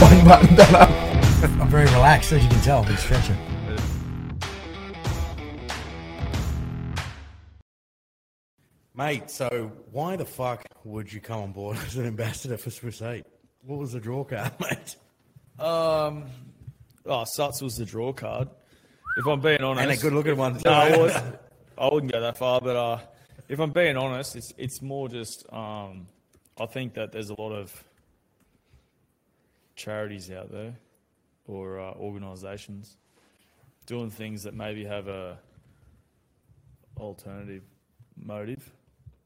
One button done up. I'm very relaxed, as you can tell. I've been stretching. Mate, so why the fuck would you come on board as an ambassador for Swiss 8? What was the draw card, mate? Um, oh, Suts was the draw card. If I'm being honest, And a good looking one. No, I, was, I wouldn't go that far, but uh, if I'm being honest, it's it's more just um, I think that there's a lot of charities out there or uh, organisations doing things that maybe have a alternative motive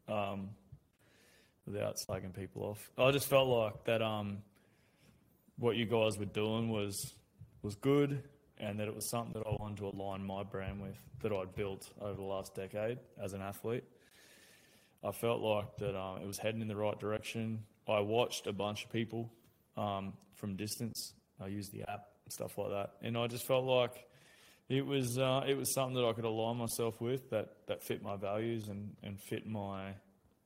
um, without slagging people off. I just felt like that um, what you guys were doing was was good and that it was something that I wanted to align my brand with that I'd built over the last decade as an athlete. I felt like that um, it was heading in the right direction. I watched a bunch of people um, from distance. I use the app and stuff like that, and I just felt like it was uh, it was something that I could align myself with that that fit my values and and fit my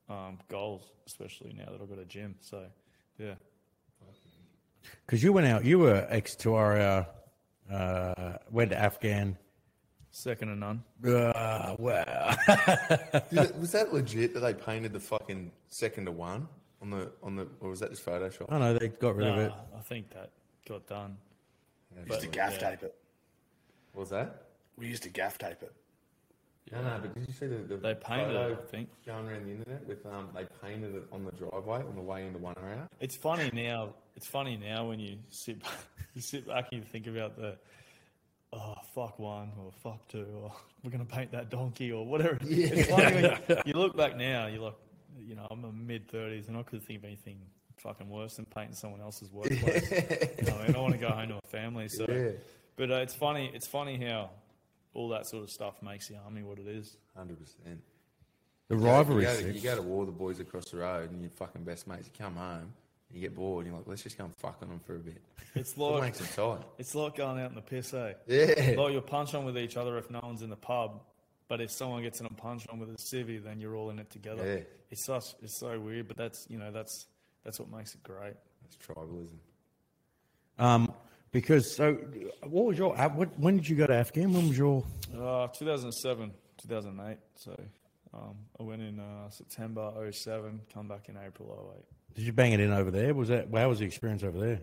um, goals, especially now that I've got a gym. So, yeah. Because you went out, you were ex 2RAR, uh, went to Afghan. Second to none. Uh, wow. Did was that legit that they painted the fucking second to one on the on the or was that just Photoshop? I know they got rid of it. Nah, I think that got done. We used to gaff yeah. tape it. What was that? We used to gaff tape it. No, no, but did you see the, the They painted photo it, I think. going around the internet with um they painted it on the driveway on the way into one area? It's funny now. It's funny now when you sit you sit back and you think about the oh fuck one or fuck two or we're gonna paint that donkey or whatever. It's funny when you, you look back now. You look, you know, I'm in mid thirties and I couldn't think of anything fucking worse than painting someone else's workplace. you know, and I want to go home to a family. So, Yeah. but uh, it's funny. It's funny how all that sort of stuff makes the army what it is. Hundred percent. The You rivalry. go, to, you go to war, the boys across the road, and your fucking best mates. You come home, you get bored, and you're like, let's just go and fuck on them for a bit. It's What like makes them tight? it's like going out in the piss, eh? Yeah. Like you'll punch on with each other if no one's in the pub, but if someone gets in a punch on with a civvy, then you're all in it together. Yeah. It's such it's so weird, but that's you know that's that's what makes it great. That's tribalism. Um, because so, what was your? What, when did you go to Afghan? When was your? Uh, 2007, 2008. So um, I went in uh, September 07, come back in April 08. Did you bang it in over there? Was that? How was the experience over there?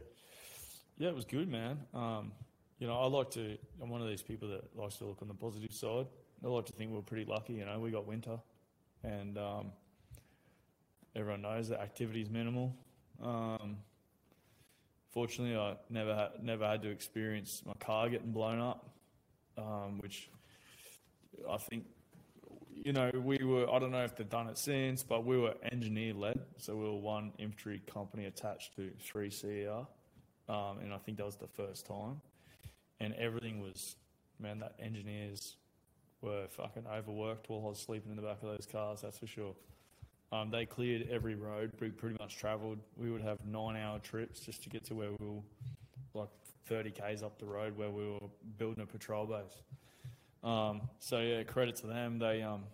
Yeah, it was good, man. Um, you know, I like to. I'm one of these people that likes to look on the positive side. I like to think we're pretty lucky. You know, we got winter, and um, everyone knows that activity is minimal. Um, fortunately, I never had, never had to experience my car getting blown up, um, which I think. You know, we were, I don't know if they've done it since, but we were engineer led. So we were one infantry company attached to three CER um, and I think that was the first time. And everything was, man, that engineers were fucking overworked while I was sleeping in the back of those cars. That's for sure. Um, they cleared every road. We pretty much travelled. We would have nine-hour trips just to get to where we were, like 30 k's up the road, where we were building a patrol base. Um, so yeah, credit to them. They, um,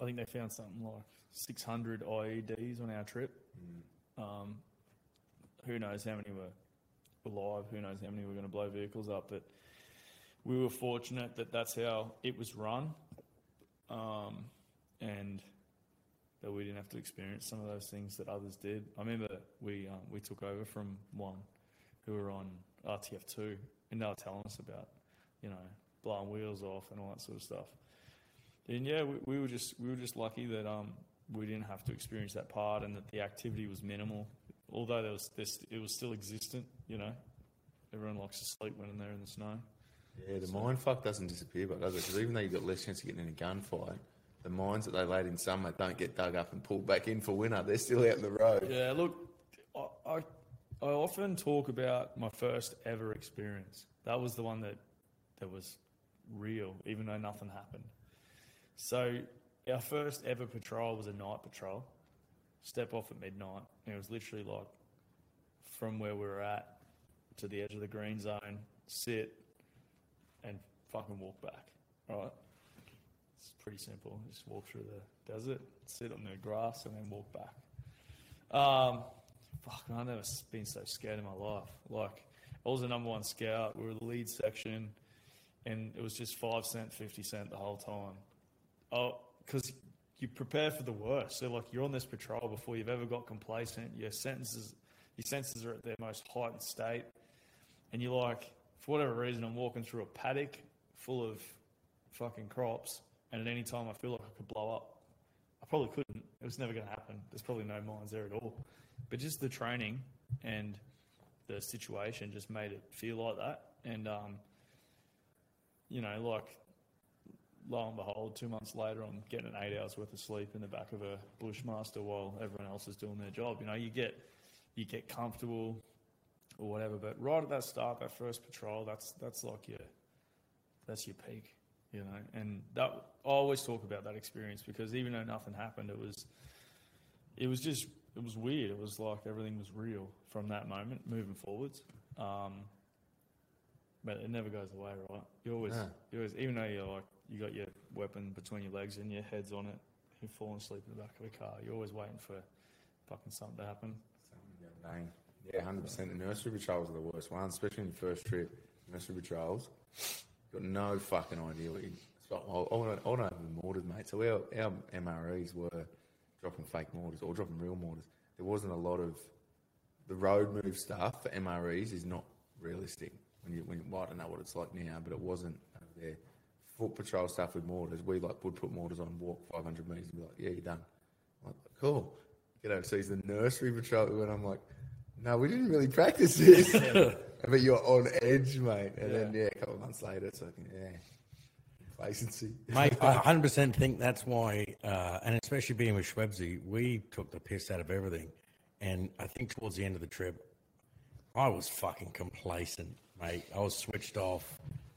I think they found something like 600 IEDs on our trip. Um, who knows how many were alive? Who knows how many were going to blow vehicles up? But we were fortunate that that's how it was run, um, and that we didn't have to experience some of those things that others did. I remember we um, we took over from one who were on RTF two, and they were telling us about you know blowing wheels off and all that sort of stuff. And yeah, we, we were just we were just lucky that um, we didn't have to experience that part, and that the activity was minimal. Although there was this, it was still existent. You know, everyone likes to sleep when they're in the snow. Yeah, the mind fuck doesn't disappear, but does it? Because even though you've got less chance of getting in a gunfight, the mines that they laid in summer don't get dug up and pulled back in for winter. They're still out in the road. Yeah, look, I, I, I often talk about my first ever experience. That was the one that, that was real, even though nothing happened. So our first ever patrol was a night patrol. Step off at midnight. And it was literally like from where we were at to the edge of the green zone, sit, and fucking walk back. Right? It's pretty simple. Just walk through the desert, sit on the grass, and then walk back. Um, fuck, man, I've never been so scared in my life. Like, I was the number one scout. We were the lead section, and it was just five cent, fifty cent the whole time. Oh, because you prepare for the worst. So, like, you're on this patrol before you've ever got complacent. Your sentences, your senses are at their most heightened state, and you're like, for whatever reason, I'm walking through a paddock full of fucking crops, and at any time I feel like I could blow up. I probably couldn't. It was never going to happen. There's probably no mines there at all. But just the training and the situation just made it feel like that. And, um, you know, like, lo and behold, two months later, I'm getting an eight hours worth of sleep in the back of a Bushmaster while everyone else is doing their job. You know, you get, you get comfortable or whatever. But right at that start, that first patrol, that's, that's like your, that's your peak you know. And that I always talk about that experience because even though nothing happened, it was it was just it was weird. It was like everything was real from that moment moving forwards. Um, but it never goes away, right? You always, No. you always, even though you're like you got your weapon between your legs and your head's on it, you're falling asleep in the back of a car. You're always waiting for fucking something to happen. Bang. Yeah, hundred percent. The nursery patrols are the worst ones, especially on your first trip. Nursery patrols, got no fucking idea what you. Well, I don't, I have the mortars, mate. So our our MREs were dropping fake mortars or dropping real mortars. There wasn't a lot of the road move stuff for MREs is not realistic. When you, when well, I don't know what it's like now, but it wasn't over there. Foot patrol stuff with mortars, we like would put mortars on, walk 500 metres, and be like, yeah, you're done. I'm like, cool. Get the nursery patrol, and I'm like, no, we didn't really practice this. but you're on edge, mate. And then, yeah, a couple of months later, it's like, yeah, complacency. Mate, I 100% think that's why, uh, and especially being with Schwebsy, we took the piss out of everything. And I think towards the end of the trip, I was fucking complacent, mate. I was switched off.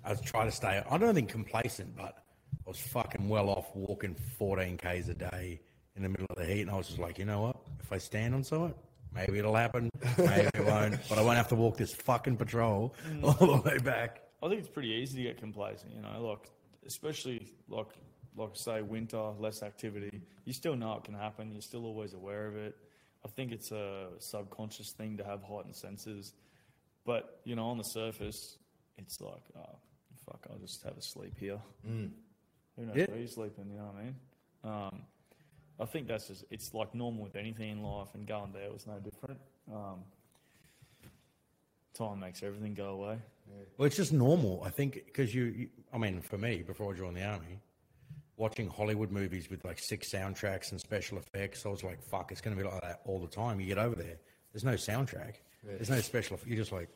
I was trying to stay, I don't think complacent, but I was fucking well off walking 14 Ks a day in the middle of the heat. And I was just like, you know what? If I stand on site, maybe it'll happen, maybe it won't. But I won't have to walk this fucking patrol all the way back. I think it's pretty easy to get complacent, you know, like especially like like say winter, less activity. You still know it can happen. You're still always aware of it. I think it's a subconscious thing to have heightened senses, but you know, on the surface, it's like, oh, fuck, I'll just have a sleep here. Mm. Who knows Yeah. where you're sleeping? You know what I mean? Um, I think that's just it's like normal with anything in life, and going there was no different. Um, time makes everything go away. Well, it's just normal, I think, because you, you, I mean, for me, before I joined the army, watching Hollywood movies with like six soundtracks and special effects, I was like, fuck, it's going to be like that all the time. You get over there, there's no soundtrack, there's no special, eff- you're just like,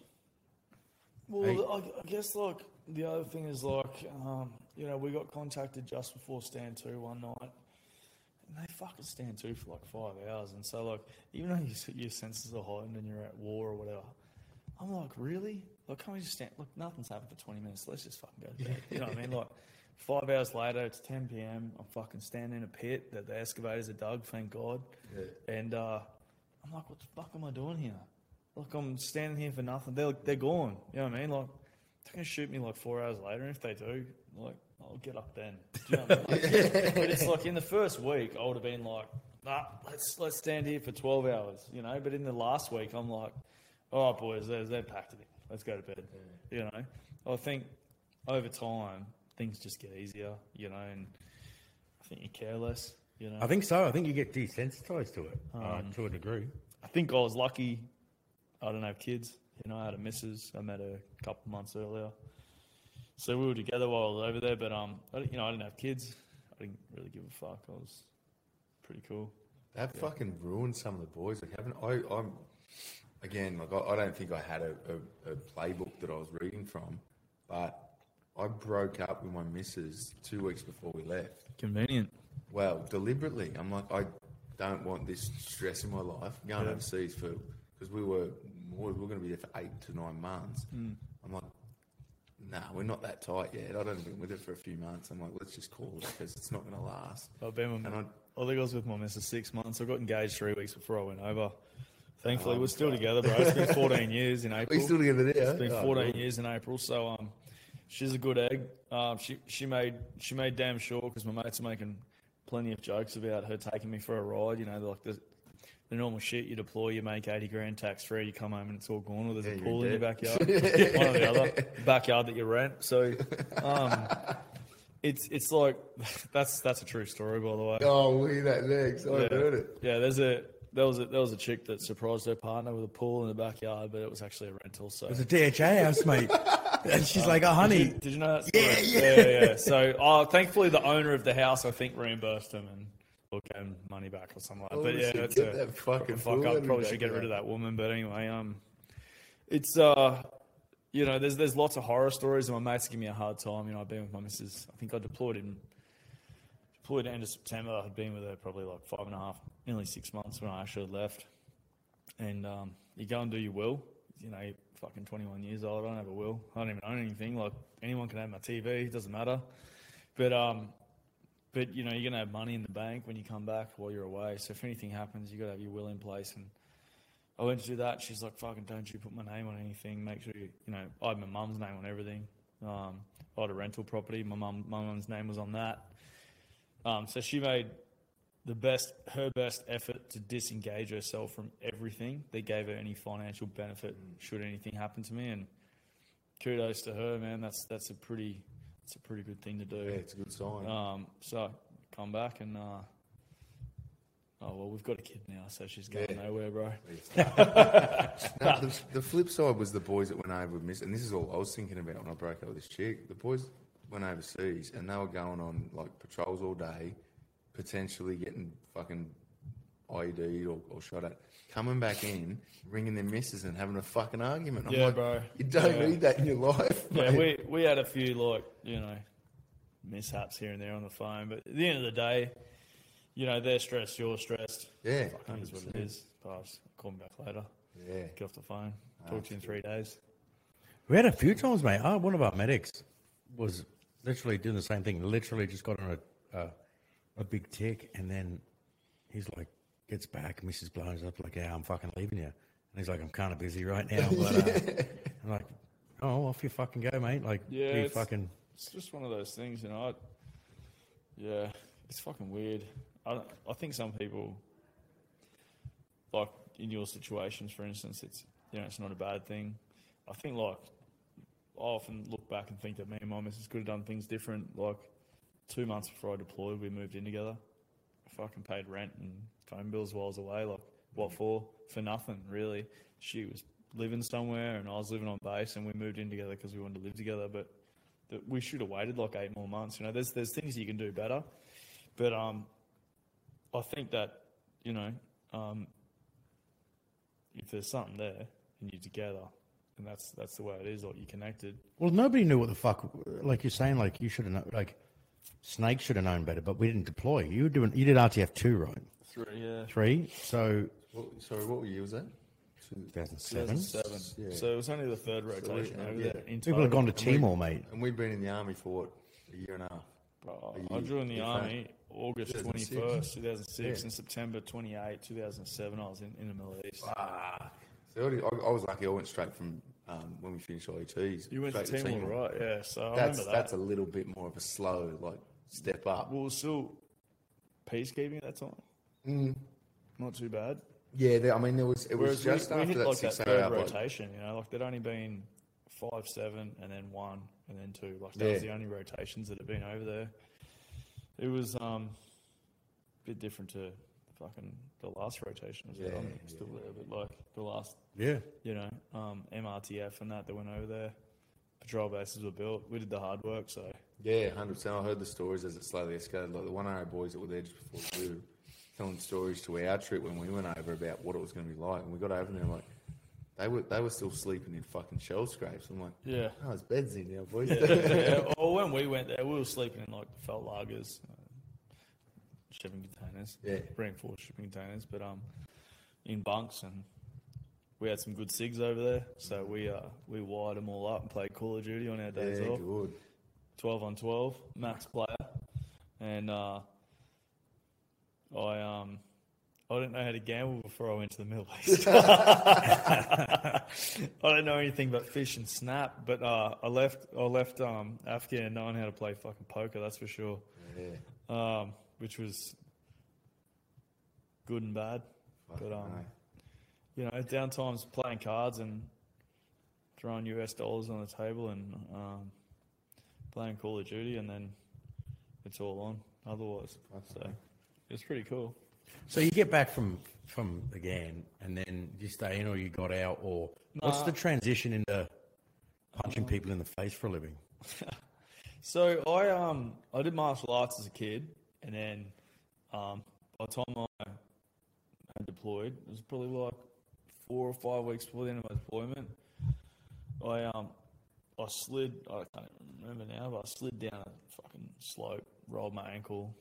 Well, Hey. I, I guess like the other thing is like, um, you know, we got contacted just before stand to one night, and they fucking stand to for like five hours, and so like, even though your, your senses are heightened and you're at war or whatever, I'm like, really? Like, can't we just stand? Look, nothing's happened for 20 minutes. Let's just fucking go to bed. You know what I mean? Like, five hours later, it's 10 p.m. I'm fucking standing in a pit that the excavators are dug, thank God. And uh, I'm like, what the fuck am I doing here? Like, I'm standing here for nothing. They're, they're gone. You know what I mean? Like, they're going to shoot me like four hours later. And if they do, like, I'll get up then. Do you know what I mean? But it's like in the first week, I would have been like, nah, let's, let's stand here for 12 hours, you know? But in the last week, I'm like, all right, boys, they're, they're packed it in. Let's go to bed. You know, I think over time things just get easier. You know, and I think you care less. You know, I think so. I think you get desensitized to it uh, to a degree. I think I was lucky. I don't have kids. You know, I had a missus. I met her a couple months earlier, so we were together while I was over there. But um, I, didn't- you know, I didn't have kids. I didn't really give a fuck. I was pretty cool. That fucking ruined some of the boys. Like, haven't I? I'm again. Like, I, I don't think I had a, a, a playbook that I was reading from, but I broke up with my missus two weeks before we left. Convenient. Well, deliberately. I'm like, I don't want this stress in my life. Going overseas for because we were we were going to be there for eight to nine months. Mm. I'm like, nah, we're not that tight yet. I'd only been with her for a few months. I'm like, let's just call it because it's not going to last. I've been with I, I think I was with my missus six months. I got engaged three weeks before I went over. Thankfully, Oh, we're still together, bro. It's been 14 years in April. We're still together there. It's been Oh, 14 cool. years in April, so um, she's a good egg. Um, she she made she made damn sure because my mates are making plenty of jokes about her taking me for a ride. You know, like the the normal shit. You deploy, you make eighty grand tax free. You come home and it's all gone. Or there's Yeah, a pool in your backyard, one or the other, backyard that you rent. So, um, it's it's like that's that's a true story, by the way. Oh, we'll hear that next. I Yeah. heard it. Yeah, there's a there was a there was a chick that surprised her partner with a pool in the backyard, but it was actually a rental. So It was a DHA house, mate. And she's like, oh, honey. Did you know that? Story? Yeah, yeah, yeah. So, uh, thankfully, the owner of the house, I think, reimbursed him and him money back or something like that. But yeah, that's a that fucking fuck up. Probably should get rid of that woman. But anyway, um, it's uh, you know, there's there's lots of horror stories, and my mates give me a hard time. You know, I've been with my missus. I think I deployed in deployed end of September. I'd been with her probably like five and a half, nearly six months when I actually left. And um, you go and do your will. You know, you're fucking 21 years old. I don't have a will. I don't even own anything. Like anyone can have my TV. It doesn't matter. But um, but you know, you're gonna have money in the bank when you come back while you're away. So if anything happens, you gotta have your will in place. And I went to do that. She's like, "Fucking, don't you put my name on anything? Make sure you, you know, I had my mum's name on everything. Um, I had a rental property. My mum, my mum's name was on that. Um, so she made the best, her best effort to disengage herself from everything that gave her any financial benefit should anything happen to me. And kudos to her, man. That's that's a pretty, it's a pretty good thing to do. Yeah, it's a good sign. Um, so come back and uh, oh well, we've got a kid now, so she's going Yeah. nowhere, bro. No, the, the flip side was the boys that went over with Miss, and this is all I was thinking about when I broke up with this chick. The boys went overseas, and they were going on like patrols all day, potentially getting fucking IED'd or, or shot at, coming back in, ringing their missus and having a fucking argument. I'm Yeah, like, bro. You don't Yeah. need that in your life. Yeah, mate. we we had a few like you know mishaps here and there on the phone, but at the end of the day, you know they're stressed, you're stressed. yeah, Fucking is what it 100%. is. Pass. Call me back later. Yeah, Get off the phone. Ah, Talk to you in three days. We had a few times, mate. Oh, one of our medics was literally doing the same thing. Literally just got on a a, a big tick, and then he's like, gets back, Mrs. blows up like, "Yeah, I'm fucking leaving you." And he's like, "I'm kind of busy right now." But uh, I'm like, "Oh, off you fucking go, mate!" Like, Yeah, you it's- fucking It's just one of those things, you know. I, yeah, it's fucking weird. I I think some people, like in your situations, for instance, it's you know it's not a bad thing. I think like I often look back and think that me and my missus could have done things different. Like two months before I deployed, we moved in together. Fucking paid rent and phone bills while I was away. Like what for? For nothing really. She was living somewhere and I was living on base, and we moved in together because we wanted to live together. But we should have waited like eight more months. You know, there's there's things you can do better, but um, I think that you know, um, if there's something there and you're together, and that's that's the way it is. Like you're connected. Well, nobody knew what the fuck. Like you're saying, like you should have known. Like Snake should have known better, but we didn't deploy. You were doing. You did RTF two, right? Three, yeah. Three. So What, sorry, what year was that? 2007. 2007. Yeah. So it was only the third rotation uh, over yeah. there. People have gone to Timor, mate. And we'd been in the army for what a year and a half. Bro, a I year. joined the Yeah, army August 2006. 21st, 2006, Yeah. and September 28, 2007. I was in, in the Middle East. Ah, so I, already- I, I was lucky. I went straight from um, when we finished IETs. You went to straight Timor, right? Yeah. So I That's remember that. that's a little bit more of a slow like step up. Well, still peacekeeping at that time. Mm. Not too bad. Yeah, I mean there was it was just we, we after hit that like that six third hour like, rotation, you know, like there'd only been five, seven, and then one, and then two. Like that was the only rotations that had been over there. It was um, a bit different to fucking the last rotation as well. Yeah, still there, but like the last, Yeah. you know, um, MRTF and that that went over there. Patrol bases were built. We did the hard work, so Yeah, hundred percent. I heard the stories as it slowly escalated. Like the one of our boys that were there just before we were telling stories to our trip when we went over about what it was going to be like, and we got over there and like they were they were still sleeping in fucking shell scrapes. I'm like, yeah. oh, it's beds in now, boys. yeah, or when we went there, we were sleeping in like felt lagers, shipping containers, Yeah. reinforced shipping containers, but um, in bunks, and we had some good sigs over there, so we uh we wired them all up and played Call of Duty on our days yeah, off, good. twelve on twelve, max player, and uh, I um. I didn't know how to gamble before I went to the Middle East. I don't know anything but fish and snap, but uh, I left. I left um, Afghan knowing how to play fucking poker. That's for sure. Yeah, Um, which was good and bad. But um, no. you know, downtime's playing cards and throwing US dollars on the table and um, playing Call of Duty, and then it's all on. Otherwise, so it's pretty cool. So you get back from from the game, and then you stay in, or you got out, or what's the transition into punching people in the face for a living? So I um I did martial arts as a kid, and then um, by the time I had deployed, it was probably like four or five weeks before the end of my deployment. I um I slid. I can't even remember now, but I slid down a fucking slope, rolled my ankle,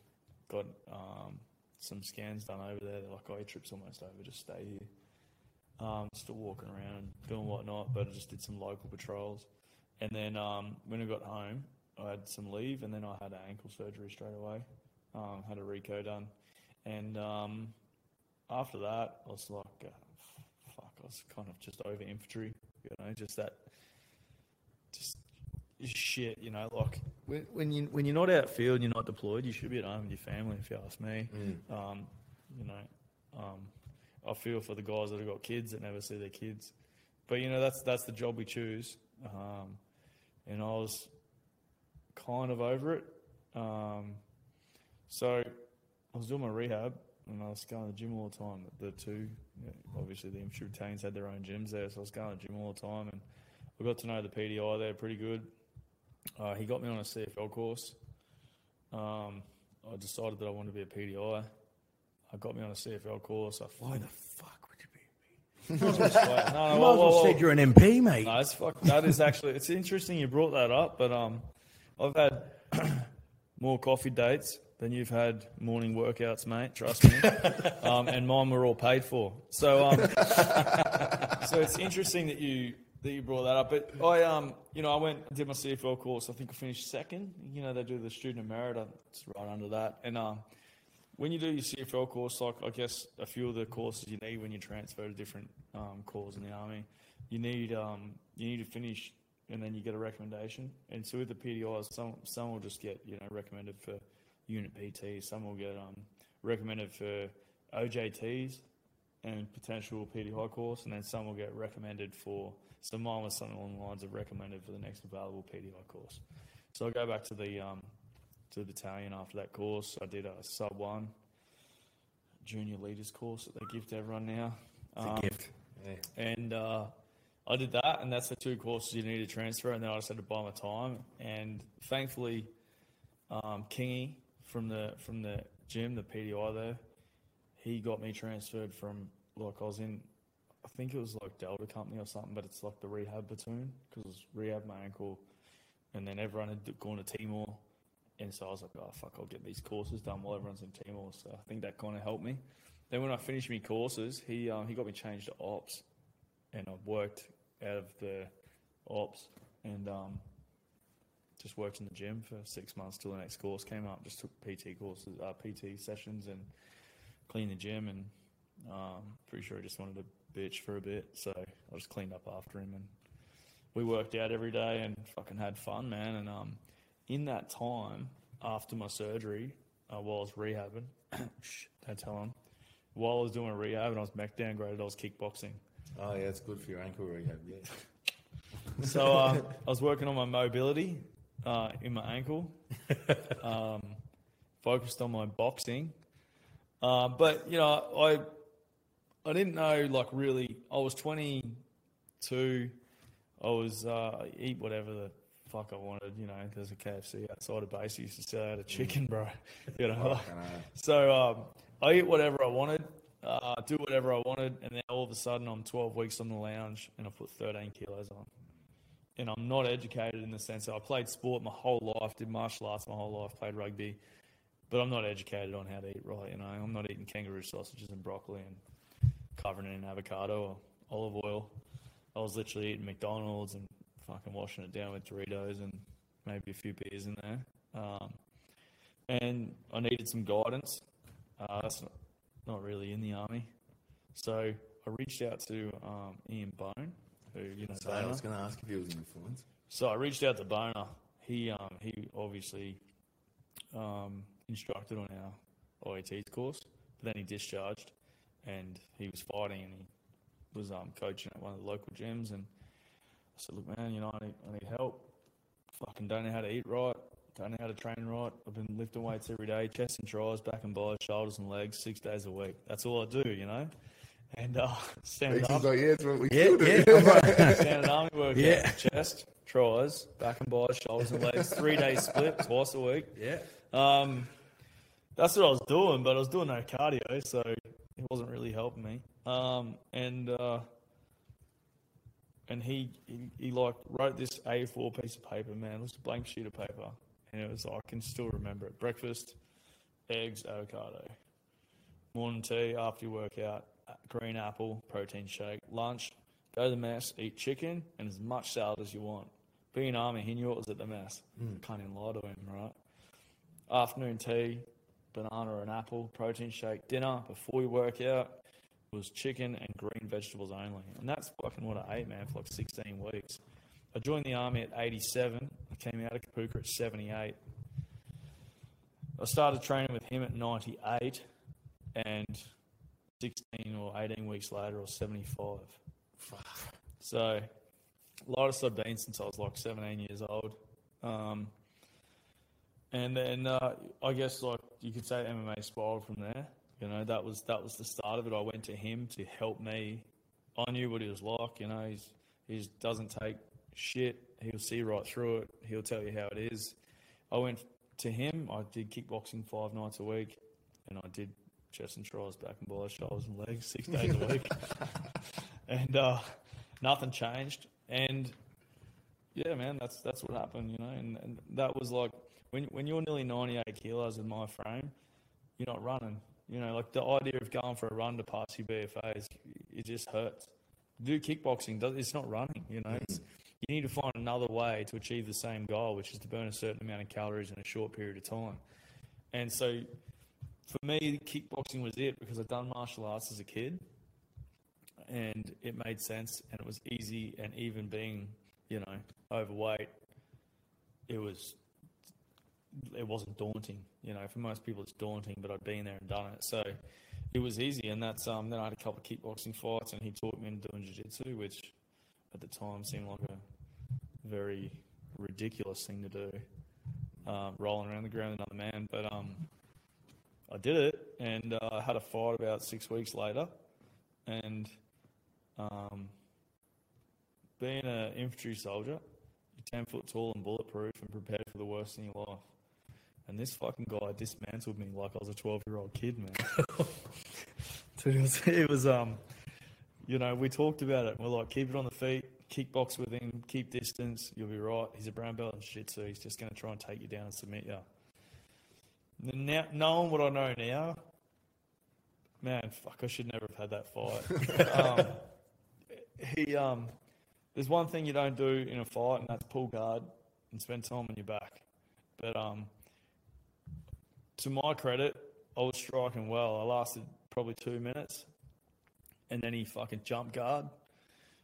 got um some scans done over there. They're like, oh, your trip's almost over. Just stay here. Um, still walking around and doing whatnot, but I just did some local patrols. And then um, when I got home, I had some leave, and then I had an ankle surgery straight away. Um, had a Rico done, and um, after that, I was like, uh, fuck, I was kind of just over infantry, you know, just that, just shit, you know, like when, when you when you're not outfield, and you're not deployed, you should be at home with your family. If you ask me, um, you know, um, I feel for the guys that have got kids that never see their kids, but you know that's that's the job we choose, um, and I was kind of over it. Um, so I was doing my rehab and I was going to the gym all the time. The two, obviously, the infantry battalions had their own gyms there, so I was going to the gym all the time. And I got to know the PDI there pretty good. Uh, he got me on a CFL course. Um, I decided that I wanted to be a PDI. I got me on a CFL course. I Why the fuck would you be? no, no, You well, might as well, well, said you're an MP, mate. no, it's fuck, that is actually it's interesting you brought that up, but um, I've had more coffee dates than you've had morning workouts, mate. Trust me. um, and mine were all paid for. So um, so it's interesting that you that you brought that up. But I um, you know, I went and did my CFL course. I think I finished second. You know, they do the student merit. It's right under that. And um, when you do your CFL course, like I guess a few of the courses you need when you transfer to different um, corps in the army, you need um, you need to finish, and then you get a recommendation. And so with the PDIs, some some will just get you know recommended for unit PT, some will get um, recommended for OJTs and potential PDI course, and then some will get recommended for. So mine was something along the lines of recommended for the next available PDI course. So I go back to the um, to the battalion after that course. I did a sub one junior leaders course that they give to everyone now. Um, gift. and uh, I did that, and that's the two courses you need to transfer. And then I just had to buy my time. And thankfully, um, Kingy from the from the gym, the PDI there, he got me transferred from like I was in, I think it was like Delta Company or something, but it's like the rehab platoon because it was rehab my ankle, and then everyone had gone to Timor. And so I was like, oh, fuck, I'll get these courses done while everyone's in Timor. So I think that kind of helped me. Then when I finished my courses, he um, he got me changed to ops, and I worked out of the ops and um, just worked in the gym for six months till the next course came up. Just took PT courses, uh, PT sessions, and cleaned the gym. And um, pretty sure he just wanted to bitch for a bit, so I just cleaned up after him. And we worked out every day and fucking had fun, man. And um, in that time after my surgery, uh, while I was rehabbing, don't tell him. While I was doing a rehab and I was MEC downgraded, I was kickboxing. Oh yeah, it's good for your ankle rehab. Yeah. So uh, I was working on my mobility uh, in my ankle, um, focused on my boxing. Uh, but you know, I I didn't know like really. I was 22. I was uh, eat whatever the fuck I wanted. You know, there's a KFC outside of base. Used to sell out a chicken, bro. You know, so um, I eat whatever I wanted, uh, do whatever I wanted, and then all of a sudden I'm 12 weeks on the lounge and I put 13 kilos on. And I'm not educated in the sense that I played sport my whole life, did martial arts my whole life, played rugby, but I'm not educated on how to eat right. You know, I'm not eating kangaroo sausages and broccoli and covering it in avocado or olive oil. I was literally eating McDonald's and fucking washing it down with Doritos and maybe a few beers in there. Um, and I needed some guidance. Uh, that's not, not really in the army. So I reached out to um, Ian Bone, who, you know, So I was going to ask if he was an influence. so I reached out to Boner. He um, he obviously um, instructed on our IETs course, but then he discharged, and he was fighting, and he was um, coaching at one of the local gyms, and I said, "Look, man, you know, I need, I need help. Fucking don't know how to eat right. Don't know how to train right. I've been lifting weights every day, chest and tries, back and biceps, shoulders and legs, six days a week. That's all I do, you know." And uh, standing He's up, like, yeah, that's what we Yeah, do. yeah, I'm right. standing army workout, Yeah. chest, tries, back and buys, shoulders and legs, Three day split, twice a week. yeah. Um, that's what I was doing, but I was doing no cardio, so it wasn't really helping me. Um, and uh, and he, he he like wrote this A4 piece of paper, man. It was a blank sheet of paper, and it was like, I can still remember it. Breakfast, eggs, avocado. Morning tea after your workout, uh, green apple, protein shake. Lunch, go to the mess, eat chicken and as much salad as you want. Being army, he knew it was at the mess. Hmm. Can't even lie to him, right? Afternoon tea, banana or an apple, protein shake. Dinner before you work out was chicken and green vegetables only. And that's fucking what I ate, man, for like 16 weeks. I joined the army at 87. I came out of Kapooka at 78. I started training with him at 98 and 16 or 18 weeks later, or 75. So, lightest I've been since I was like 17 years old. Um, and then uh, I guess like you could say MMA spiraled from there. You know, that was that was the start of it. I went to him to help me. I knew what he was like. You know, he's he doesn't take shit. He'll see right through it. He'll tell you how it is. I went to him. I did kickboxing five nights a week, and I did chest and tries, back and buys, shoulders and legs six days a week. and uh, nothing changed. And yeah, man, that's that's what happened, you know. And, and that was like when when you're nearly 98 kilos in my frame, you're not running. You know, like the idea of going for a run to pass your BFAs, it just hurts. Do kickboxing, it's not running. You know, it's, you need to find another way to achieve the same goal, which is to burn a certain amount of calories in a short period of time. And so, for me, kickboxing was it because I'd done martial arts as a kid, and it made sense, and it was easy, and even being, you know, overweight, it was it wasn't daunting. You know, for most people it's daunting, but I'd been there and done it. So it was easy and that's um then I had a couple of kickboxing fights and he taught me into doing jiu jitsu, which at the time seemed like a very ridiculous thing to do. Um, rolling around the ground with another man. But um I did it and uh, I had a fight about six weeks later and um being an infantry soldier, you're ten foot tall and bulletproof and prepared for the worst in your life. And this fucking guy dismantled me like I was a 12 year old kid, man. Dude, it was, it was, um, you know, we talked about it. We're like, keep it on the feet, kickbox with him, keep distance, you'll be right. He's a brown belt in jiu jitsu. He's just going to try and take you down and submit you. Now, knowing what I know now, man, fuck, I should never have had that fight. um, he, um, there's one thing you don't do in a fight, and that's pull guard and spend time on your back. But um, to my credit, I was striking well. I lasted probably two minutes, and then he fucking jump guard,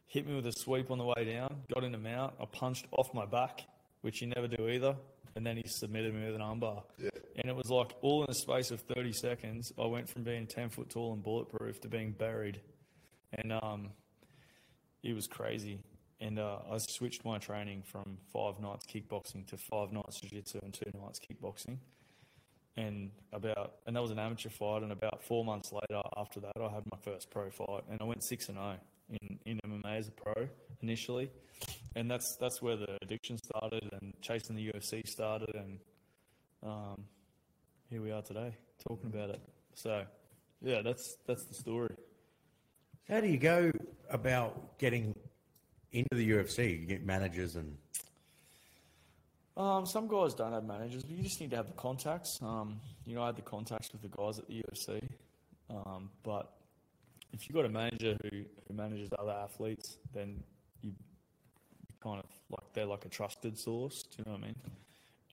hit me with a sweep on the way down, got in a mount. I punched off my back, which you never do either, and then he submitted me with an armbar. And it was like all in the space of 30 seconds, I went from being 10 foot tall and bulletproof to being buried. And um, it was crazy. And uh, I switched my training from five nights kickboxing to five nights jiu-jitsu and two nights kickboxing. And about and that was an amateur fight. And about four months later, after that, I had my first pro fight, and I went six and zero in in MMA as a pro initially. And that's that's where the addiction started, and chasing the UFC started, and um, here we are today talking about it. So, yeah, that's that's the story. How do you go about getting into the UFC? You get managers and Um, some guys don't have managers, but you just need to have the contacts. Um, you know, I had the contacts with the guys at the UFC. Um, but if you've got a manager who, who manages other athletes, then you kind of like they're like a trusted source. Do you know what I mean?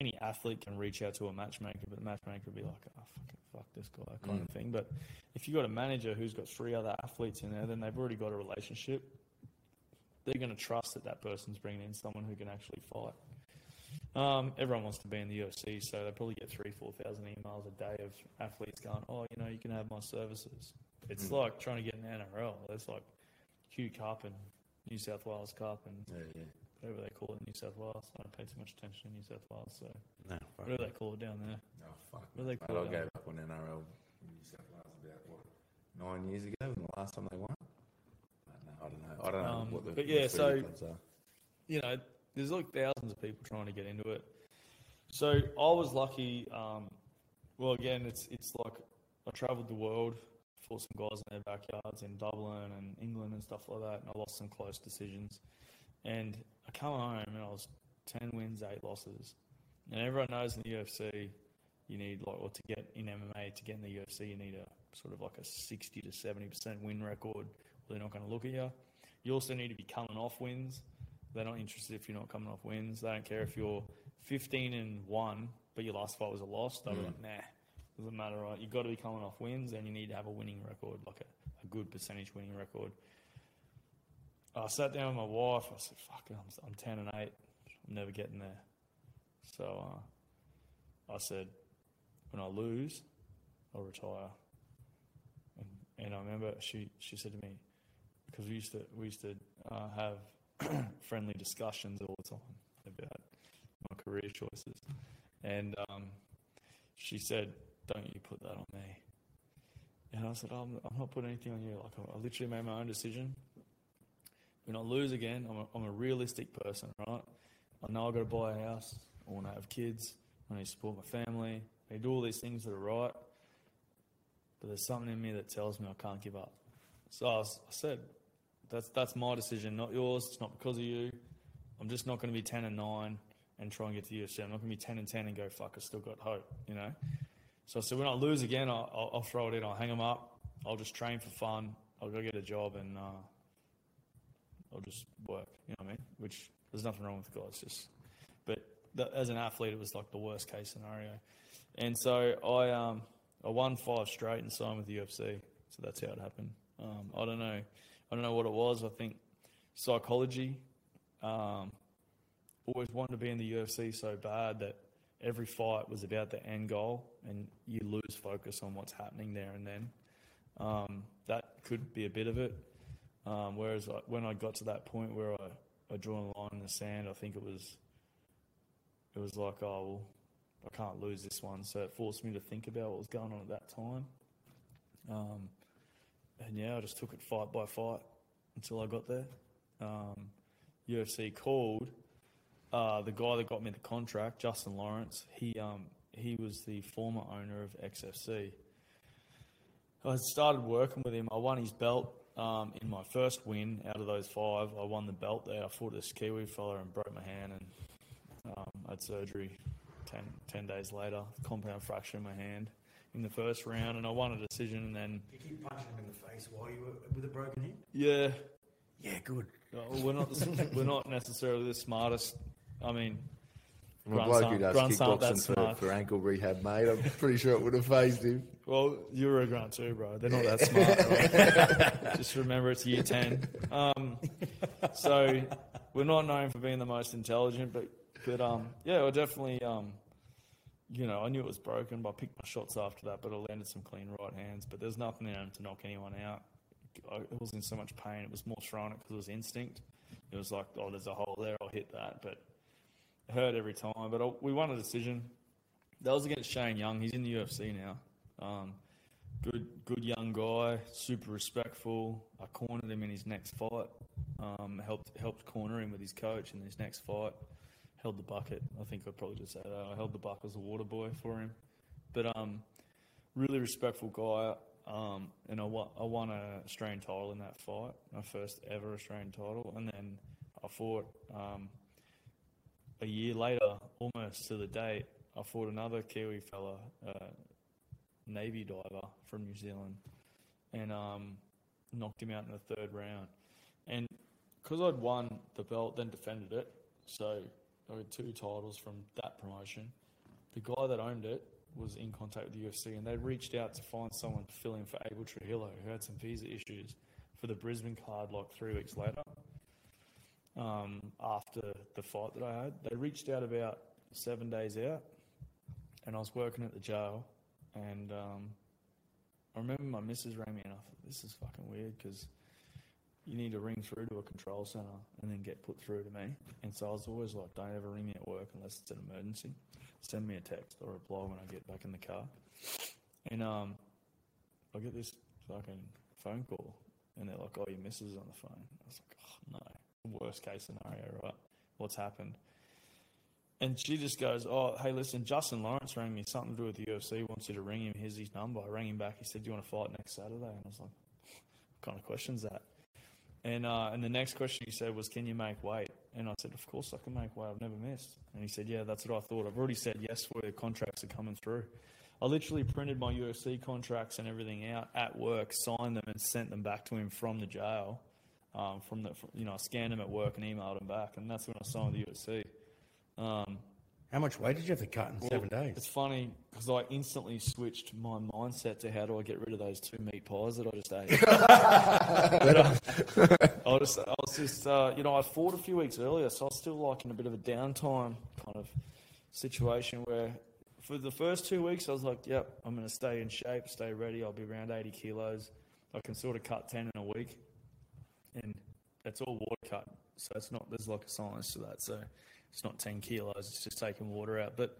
Any athlete can reach out to a matchmaker, but the matchmaker would be like, oh, fucking fuck this guy, kind of mm. thing. But if you've got a manager who's got three other athletes in there, then they've already got a relationship. They're going to trust that that person's bringing in someone who can actually fight. Um, everyone wants to be in the UFC, so they probably get three, four thousand emails a day of athletes going, "Oh, you know, you can have my services." It's mm. like trying to get an NRL. It's like Q Cup and New South Wales Cup and Yeah, yeah. Whatever they call it in New South Wales. I don't pay too much attention to New South Wales, so No, fuck whatever they call it down there. Oh, fuck. What do they call I it? gave up on NRL in New South Wales about, what, nine years ago when the last time they won? I don't know. I don't know. I don't know Um, what the, but yeah, so- you know, there's like thousands of people trying to get into it. So I was lucky. Um, well, again, it's it's like I travelled the world, for some guys in their backyards in Dublin and England and stuff like that, and I lost some close decisions. And I come home and I was ten wins, eight losses, and everyone knows in the UFC you need like, or to get in MMA to get in the UFC you need a sort of like a sixty to seventy percent win record. They're not going to look at you. You also need to be coming off wins. They're not interested if you're not coming off wins. They don't care if you're 15 and 1, but your last fight was a loss. They'll be mm. like, nah, doesn't matter, right? You've got to be coming off wins and you need to have a winning record, like a, a good percentage winning record. I sat down with my wife. I said, fuck I'm, I'm 10 and 8. I'm never getting there. So uh, I said, when I lose, I'll retire. And, and I remember she, she said to me, because we used to we used to uh, have friendly discussions all the time about my career choices, and um, she said, "Don't you put that on me." And I said, I'm, "I'm not putting anything on you. Like I literally made my own decision. When I lose again, I'm a, I'm a realistic person, right? I know I've got to buy a house. I want to have kids. I need to support my family. I do all these things that are right. But there's something in me that tells me I can't give up. So I, was, I said, that's that's my decision, not yours. It's not because of you. I'm just not going to be 10 and 9 and try and get to the UFC. I'm not going to be 10 and 10 and go, fuck, I still got hope, you know? So I said, when I lose again, I'll, I'll, I'll throw it in. I'll hang them up. I'll just train for fun. I'll go get a job and uh, I'll just work, you know what I mean? Which there's nothing wrong with guys, just. But that, as an athlete, it was like the worst case scenario. And so I, um, I won five straight and signed with the UFC. So that's how it happened. Um, I don't know. I don't know what it was. I think psychology. Um, always wanted to be in the UFC so bad that every fight was about the end goal, and you lose focus on what's happening there and then. Um, that could be a bit of it. Um, whereas I, when I got to that point where I, I drew a line in the sand, I think it was it was like, oh well, I can't lose this one. So it forced me to think about what was going on at that time. Um, and yeah, I just took it fight by fight until I got there. Um, UFC called uh, the guy that got me the contract, Justin Lawrence. He um, he was the former owner of XFC. I started working with him. I won his belt um, in my first win out of those five. I won the belt there. I fought this Kiwi fella and broke my hand and um, had surgery 10, 10 days later. Compound fracture in my hand in the first round, and I won a decision. And then You keep punching him in the face while you were with a broken hand? yeah, Yeah, good. uh, we're not we're not necessarily the smartest. I mean, From a bloke who does kickboxing for, smart. for ankle rehab, mate, I'm pretty sure it would have phased him. Well, you're a grunt too, bro. They're not that smart. Right? Just remember it's year 10. Um, so we're not known for being the most intelligent, but, but um, yeah, I definitely, um, you know, I knew it was broken, but I picked my shots after that, but I landed some clean right hands. But there's nothing in them to knock anyone out. I was in so much pain. It was more throwing it because it was instinct. It was like, oh, there's a hole there. I'll hit that. But hurt every time. But I, we won a decision. That was against Shane Young. He's in the UFC now. Um, good, good young guy, super respectful. I cornered him in his next fight. Um, helped helped corner him with his coach in his next fight. Held the bucket. I think I'd probably just say that. I held the bucket as a water boy for him. But um, really respectful guy. Um, and I won, I won a Australian title in that fight, my first ever Australian title. And then I fought um, a year later, almost to the date, I fought another Kiwi fella, uh, Navy diver from New Zealand, and um, knocked him out in the third round. And because I'd won the belt, then defended it, so I had two titles from that promotion. The guy that owned it was in contact with the UFC, and they reached out to find someone to fill in for Abel Trujillo, who had some visa issues for the Brisbane card like three weeks later. Um, after the fight that I had, they reached out about seven days out, and I was working at the jail, and um, I remember my missus rang me and I thought, this is fucking weird because you need to ring through to a control center and then get put through to me. And so I was always like, don't ever ring me at work unless it's an emergency. Send me a text or a blog when I get back in the car. And um, I get this fucking phone call and they're like, oh, your missus is on the phone. I was like, oh, no. Worst case scenario, right? What's happened? And she just goes, Oh, hey, listen, Justin Lawrence rang me, something to do with the UFC, wants you to ring him. Here's his number. I rang him back. He said, Do you want to fight next Saturday? And I was like, What kind of question's that? And, uh, and the next question he said was, Can you make weight? And I said, Of course I can make weight. I've never missed. And he said, Yeah, that's what I thought. I've already said yes for the contracts are coming through. I literally printed my UFC contracts and everything out at work, signed them, and sent them back to him from the jail. Um, from the, you know, I scanned them at work and emailed them back, and that's when I signed the UFC. Um, How much weight did you have to cut in seven days? It's funny because I instantly switched my mindset to how do I get rid of those two meat pies that I just ate. But, uh, I, just, I was just, uh, you know, I fought a few weeks earlier, so I was still like in a bit of a downtime kind of situation where for the first two weeks I was like, yep, I'm going to stay in shape, stay ready. I'll be around 80 kilos. I can sort of cut 10 in a week. And that's all water cut. So it's not, there's like a science to that. So it's not 10 kilos, it's just taking water out. But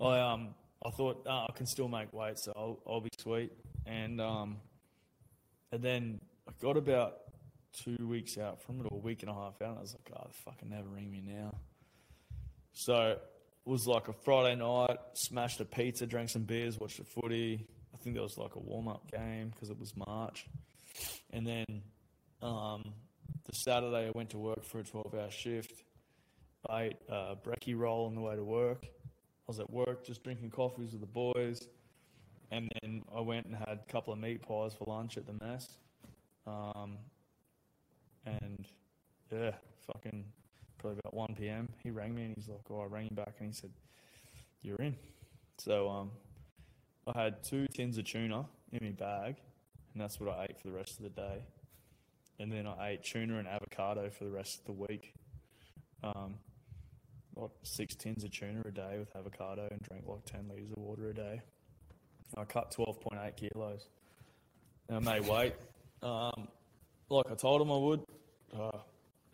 I, um, I thought oh, I can still make weight, so I'll, I'll be sweet. And, um, and then I got about two weeks out from it, or a week and a half out, and I was like, oh, fucking never ring me now. So it was like a Friday night, smashed a pizza, drank some beers, watched the footy. I think there was like a warm up game because it was March. And then um, the Saturday, I went to work for a 12 hour shift. I ate a brekkie roll on the way to work. I was at work just drinking coffees with the boys. And then I went and had a couple of meat pies for lunch at the mess. Um, and yeah, fucking probably about 1 p.m. He rang me and he's like, Oh, I rang him back and he said, You're in. So um, I had two tins of tuna in my bag, and that's what I ate for the rest of the day. And then I ate tuna and avocado for the rest of the week. Um, like six tins of tuna a day with avocado and drank like 10 litres of water a day. I cut 12.8 kilos. And I made weight. Um, like I told him I would. Uh,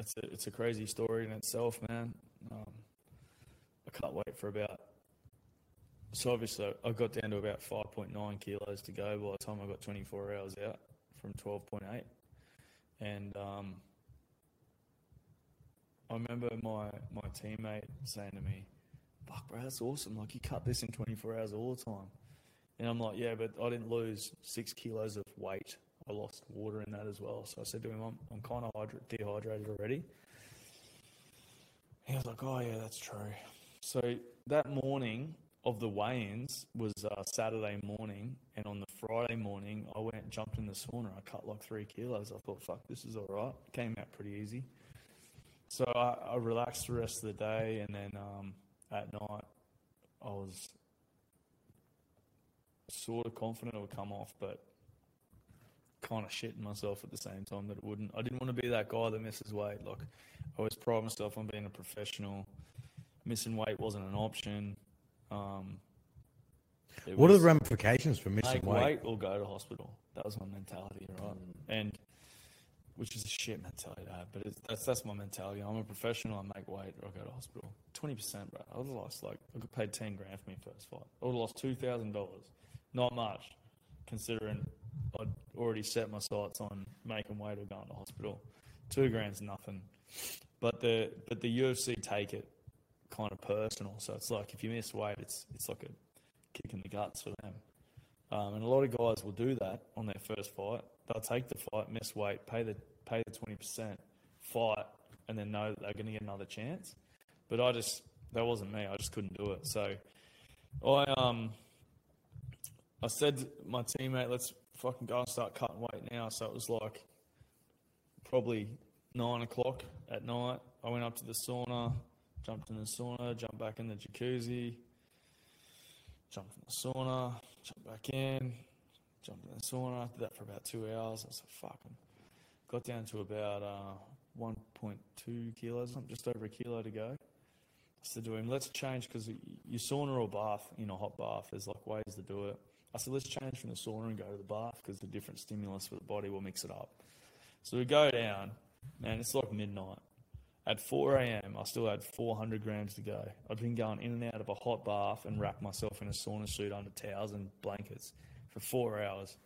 it's a, it's a crazy story in itself, man. Um, I cut weight for about. So obviously, I got down to about 5.9 kilos to go by the time I got 24 hours out from 12.8. And um, I remember my, my teammate saying to me, Fuck, bro, that's awesome. Like, you cut this in 24 hours all the time. And I'm like, Yeah, but I didn't lose six kilos of weight. I lost water in that as well. So I said to him, I'm, I'm kind of hydra- dehydrated already. He was like, Oh, yeah, that's true. So that morning of the weigh ins was uh, Saturday morning. And on the Friday morning, I went jumped in the sauna. I cut like three kilos. I thought, fuck, this is all right. Came out pretty easy. So I, I relaxed the rest of the day. And then um, at night, I was sort of confident it would come off, but kind of shitting myself at the same time that it wouldn't. I didn't want to be that guy that misses weight. Like, I always pride myself on being a professional. Missing weight wasn't an option. Um, it What are the ramifications for missing make weight? weight or go to hospital? That was my mentality, right? And which is a shit mentality to have, but it's, that's that's my mentality. I'm a professional. I make weight or I go to hospital. Twenty percent, bro. I would have lost like I got paid ten grand for my first fight. I would have lost two thousand dollars. Not much, considering I'd already set my sights on making weight or going to hospital. Two grand's nothing. But the but the UFC take it kind of personal. So it's like if you miss weight, it's it's like a kick in the guts for them. Um, and a lot of guys will do that on their first fight. They'll take the fight, miss weight, pay the pay the twenty percent, fight, and then know that they're going to get another chance. But I just that wasn't me. I just couldn't do it. So I um I said to my teammate, let's fucking go and start cutting weight now. So it was like probably nine o'clock at night. I went up to the sauna, jumped in the sauna, jumped back in the jacuzzi, jumped in the sauna, jumped back in, jumped in the sauna. Did that for about two hours. I was like, fucking. Got down to about uh, 1.2 kilos, just over a kilo to go. I said to him, let's change because you sauna or bath, you know, hot bath, there's like ways to do it. I said, let's change from the sauna and go to the bath because the different stimulus for the body will mix it up. So we go down, man, it's like midnight. At 4 a.m., I still had 400 grams to go. I'd been going in and out of a hot bath and wrapped myself in a sauna suit under towels and blankets for four hours.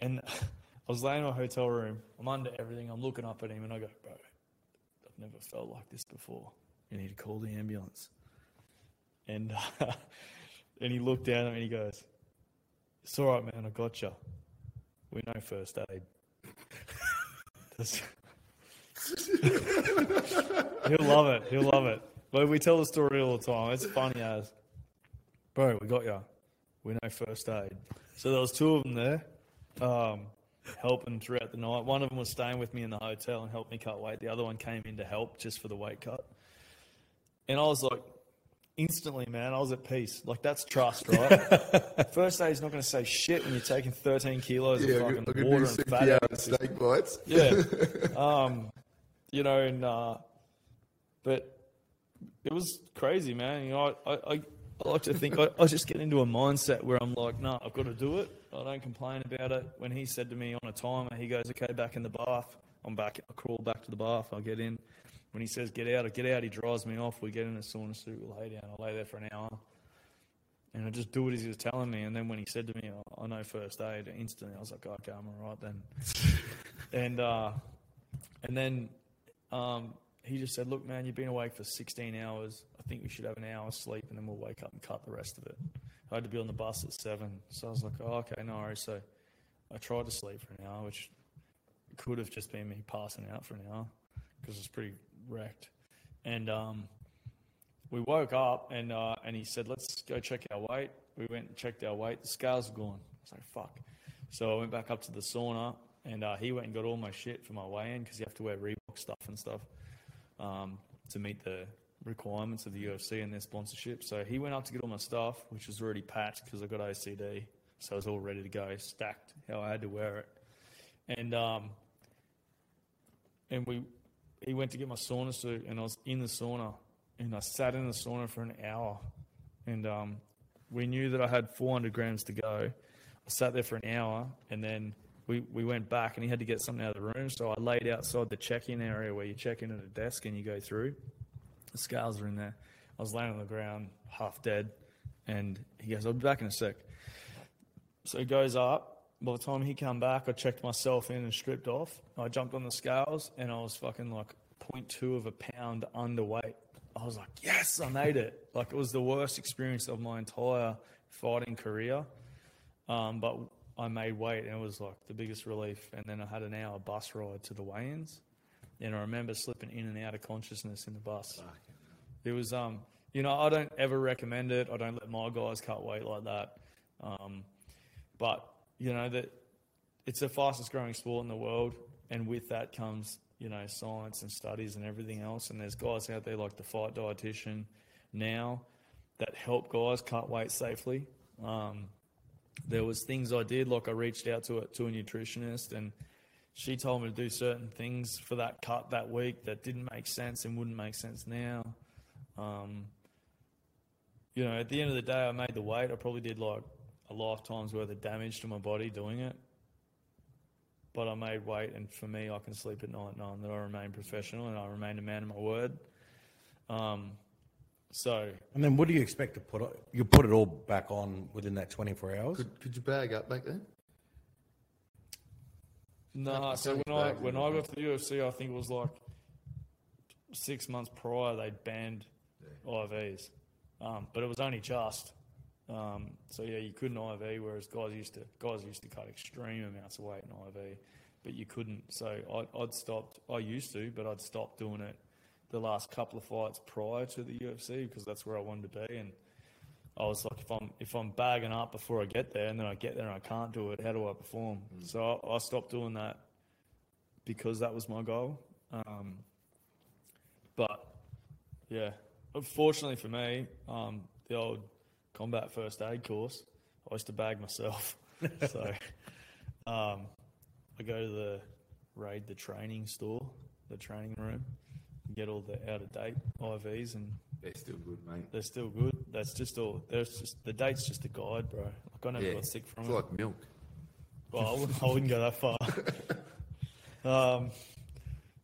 And I was laying in my hotel room. I'm under everything. I'm looking up at him and I go, bro, I've never felt like this before. You need to call the ambulance. And, uh, and he looked down at me and he goes, It's all right, man. I got you. We know first aid. He'll love it. He'll love it. But we tell the story all the time. It's funny as, bro, we got you. We know first aid. So there was two of them there, um, helping throughout the night. One of them was staying with me in the hotel and helped me cut weight. The other one came in to help just for the weight cut. And I was like, instantly, man, I was at peace. Like that's trust, right? First aid's not going to say shit when you're taking 13 kilos Yeah, of fucking water and fat and snake bites. yeah. Um, you know, and uh, but it was crazy, man. You know, I, I, I like to think I, I just get into a mindset where I'm like, no, I've got to do it. I don't complain about it. When he said to me on a timer, he goes, okay, back in the bath. I'm back. I crawl back to the bath. I get in. When he says get out, I get out. He drives me off. We get in a sauna suit. We lay down. I lay there for an hour. And I just do it as he was telling me. And then when he said to me, I, I know first aid, instantly I was like, okay, I'm all right then. and uh, and then um, he just said, look, man, you've been awake for 16 hours. I think we should have an hour's sleep and then we'll wake up and cut the rest of it. I had to be on the bus at 7. So I was like, oh, okay, no worries. So I tried to sleep for an hour, which could have just been me passing out for an hour because it's pretty wrecked. And um, we woke up and uh, and he said, "Let's go check our weight." We went and checked our weight. The scales were gone. I was like, "Fuck!" So I went back up to the sauna and uh, he went and got all my shit for my weigh-in because you have to wear Reebok stuff and stuff um, to meet the requirements of the UFC and their sponsorship. So he went up to get all my stuff, which was already packed because I got OCD, so it was all ready to go, stacked how I had to wear it. And um, and we he went to get my sauna suit and I was in the sauna and I sat in the sauna for an hour and um, we knew that I had 400 grams to go. I sat there for an hour and then we, we went back and he had to get something out of the room. So I laid outside the check-in area where you check in at a desk and you go through. The scales are in there. I was laying on the ground, half dead, and he goes, "I'll be back in a sec." So he goes up. By the time he come back, I checked myself in and stripped off. I jumped on the scales and I was fucking like 0.2 of a pound underweight. I was like, yes, I made it. Like it was the worst experience of my entire fighting career. Um, but I made weight and it was like the biggest relief. And then I had an hour bus ride to the weigh-ins. And I remember slipping in and out of consciousness in the bus. It was, um, you know, I don't ever recommend it. I don't let my guys cut weight like that. Um, but you know that it's the fastest growing sport in the world, and with that comes you know science and studies and everything else. And there's guys out there like the Fight Dietitian now that help guys cut weight safely. Um, there was things I did, like I reached out to it to a nutritionist, and she told me to do certain things for that cut that week that didn't make sense and wouldn't make sense now. Um, you know, at the end of the day, I made the weight. I probably did like a lifetime's worth of damage to my body doing it. But I made weight, and for me, I can sleep at night knowing that I remain professional and I remain a man of my word. Um, so And then what do you expect to put it? You put it all back on within that 24 hours? Could, could you bag up back then? no, Like, so when I back when I okay. got to the UFC, I think it was like six months prior they banned IVs, um, but it was only just. Um, so yeah, you couldn't IV, whereas guys used to guys used to cut extreme amounts of weight in IV, but you couldn't. So I, I'd stopped. I used to, but I'd stopped doing it the last couple of fights prior to the UFC because that's where I wanted to be. And I was like, if I'm if I'm bagging up before I get there, and then I get there and I can't do it, how do I perform? So I, I stopped doing that because that was my goal. Um, but yeah, unfortunately for me, um, the old combat first aid course, I used to bag myself. so um, I go to the raid the training store, the training room, get all the out of date IVs, and They're still good, mate. they're still good. That's just all. There's just the date's just a guide, bro. Like I never Yeah. got sick from It's it. like milk. Well, I wouldn't, I wouldn't go that far. um,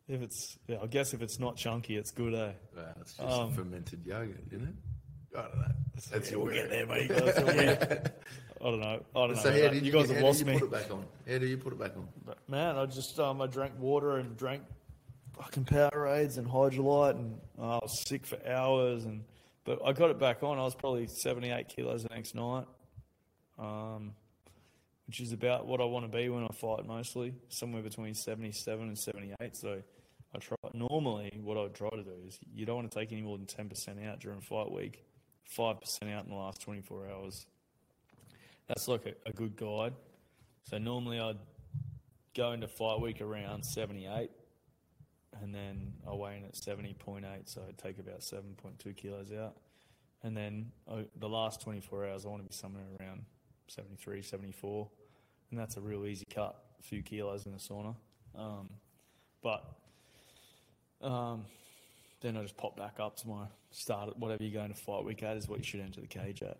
if it's, yeah, I guess if it's not chunky, it's good, eh? Wow, it's just Um, fermented yogurt, isn't it? I don't know. That's your we'll get there, mate. I don't know. I don't know. So about how that. did you you, guys how have do lost you me. put it back on? How do you put it back on? But man, I just um, I drank water and drank fucking Powerades and Hydralyte, and uh, I was sick for hours. And but I got it back on. I was probably seventy eight kilos the next night, um, which is about what I want to be when I fight mostly, somewhere between seventy seven and seventy eight. So I try. Normally, what I would try to do is you don't want to take any more than ten percent out during fight week, five percent out in the last twenty four hours. That's like a, a good guide. So normally I'd go into fight week around 78 and then I weigh in at 70.8 so I'd take about 7.2 kilos out and then I, the last 24 hours I want to be somewhere around 73 74 and that's a real easy cut a few kilos in the sauna um, but um, then I just pop back up to my start at whatever you're going to fight week at is what you should enter the cage at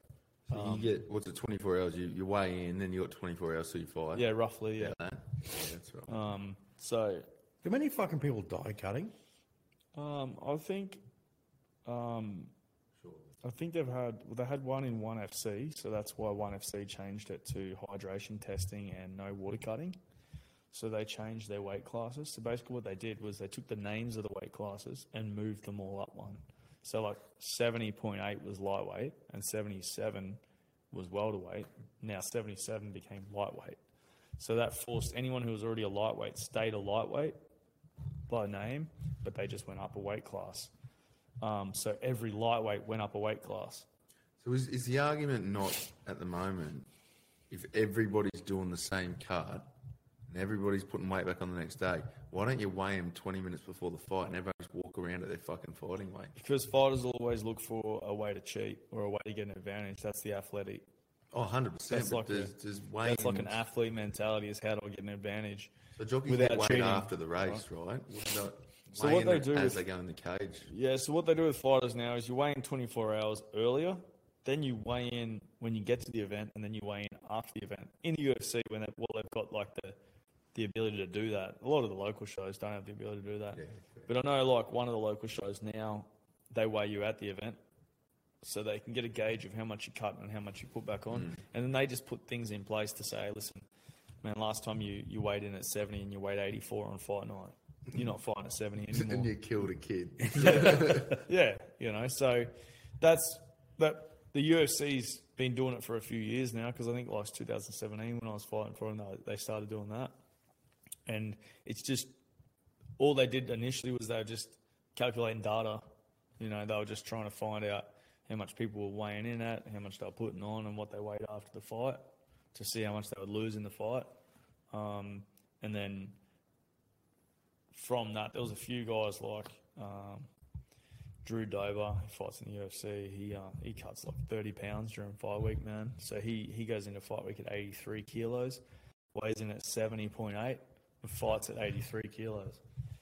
So you get what's it? Twenty four hours. You, you weigh in, then you got twenty four hours till you fight. yeah roughly yeah, yeah, that's right. Um, so Do many fucking people die cutting? Um, I think, um, I think they've had well, they had one in ONE FC, so that's why ONE FC changed it to hydration testing and no water cutting. So they changed their weight classes. So basically, what they did was they took the names of the weight classes and moved them all up one. So like seventy point eight was lightweight and seventy seven was welterweight. Now seventy seven became lightweight. So that forced anyone who was already a lightweight stayed a lightweight by name, but they just went up a weight class. Um, so every lightweight went up a weight class. So is, is the argument not at the moment if everybody's doing the same cut and everybody's putting weight back on the next day, why don't you weigh them 20 minutes before the fight and everyone just walk around at their fucking fighting weight? Because fighters always look for a way to cheat or a way to get an advantage. That's the athletic. Oh, 100%. That's like there's, a- there's. That's like an athlete mentality: is how do I get an advantage? So jockeys without get cheating, after the race, right? Not So what they do as with- they go in the cage. Yeah. So what they do with fighters now is you weigh in 24 hours earlier, then you weigh in when you get to the event, and then you weigh in after the event. In the UFC, when they, well, they've got like the the ability to do that. A lot of the local shows don't have the ability to do that. Yeah, But I know like one of the local shows now, they weigh you at the event. So they can get a gauge of how much you cut and how much you put back on. Mm. And then they just put things in place to say, listen, man, last time you, you weighed in at 70 and you weighed 84 on fight night. You're not fighting at 70 anymore. and you killed a kid. yeah, you know, so that's that. The UFC's been doing it for a few years now because I think like 2017 when I was fighting for them, they- they started doing that. And it's just all they did initially was they were just calculating data. You know, they were just trying to find out how much people were weighing in at, how much they were putting on, and what they weighed after the fight to see how much they would lose in the fight. Um, and then from that, there was a few guys like um, Drew Dober, who fights in the UFC. He uh, he cuts like 30 pounds during fight week, man. So he he goes into fight week at 83 kilos, weighs in at 70.8, and fights at 83 kilos.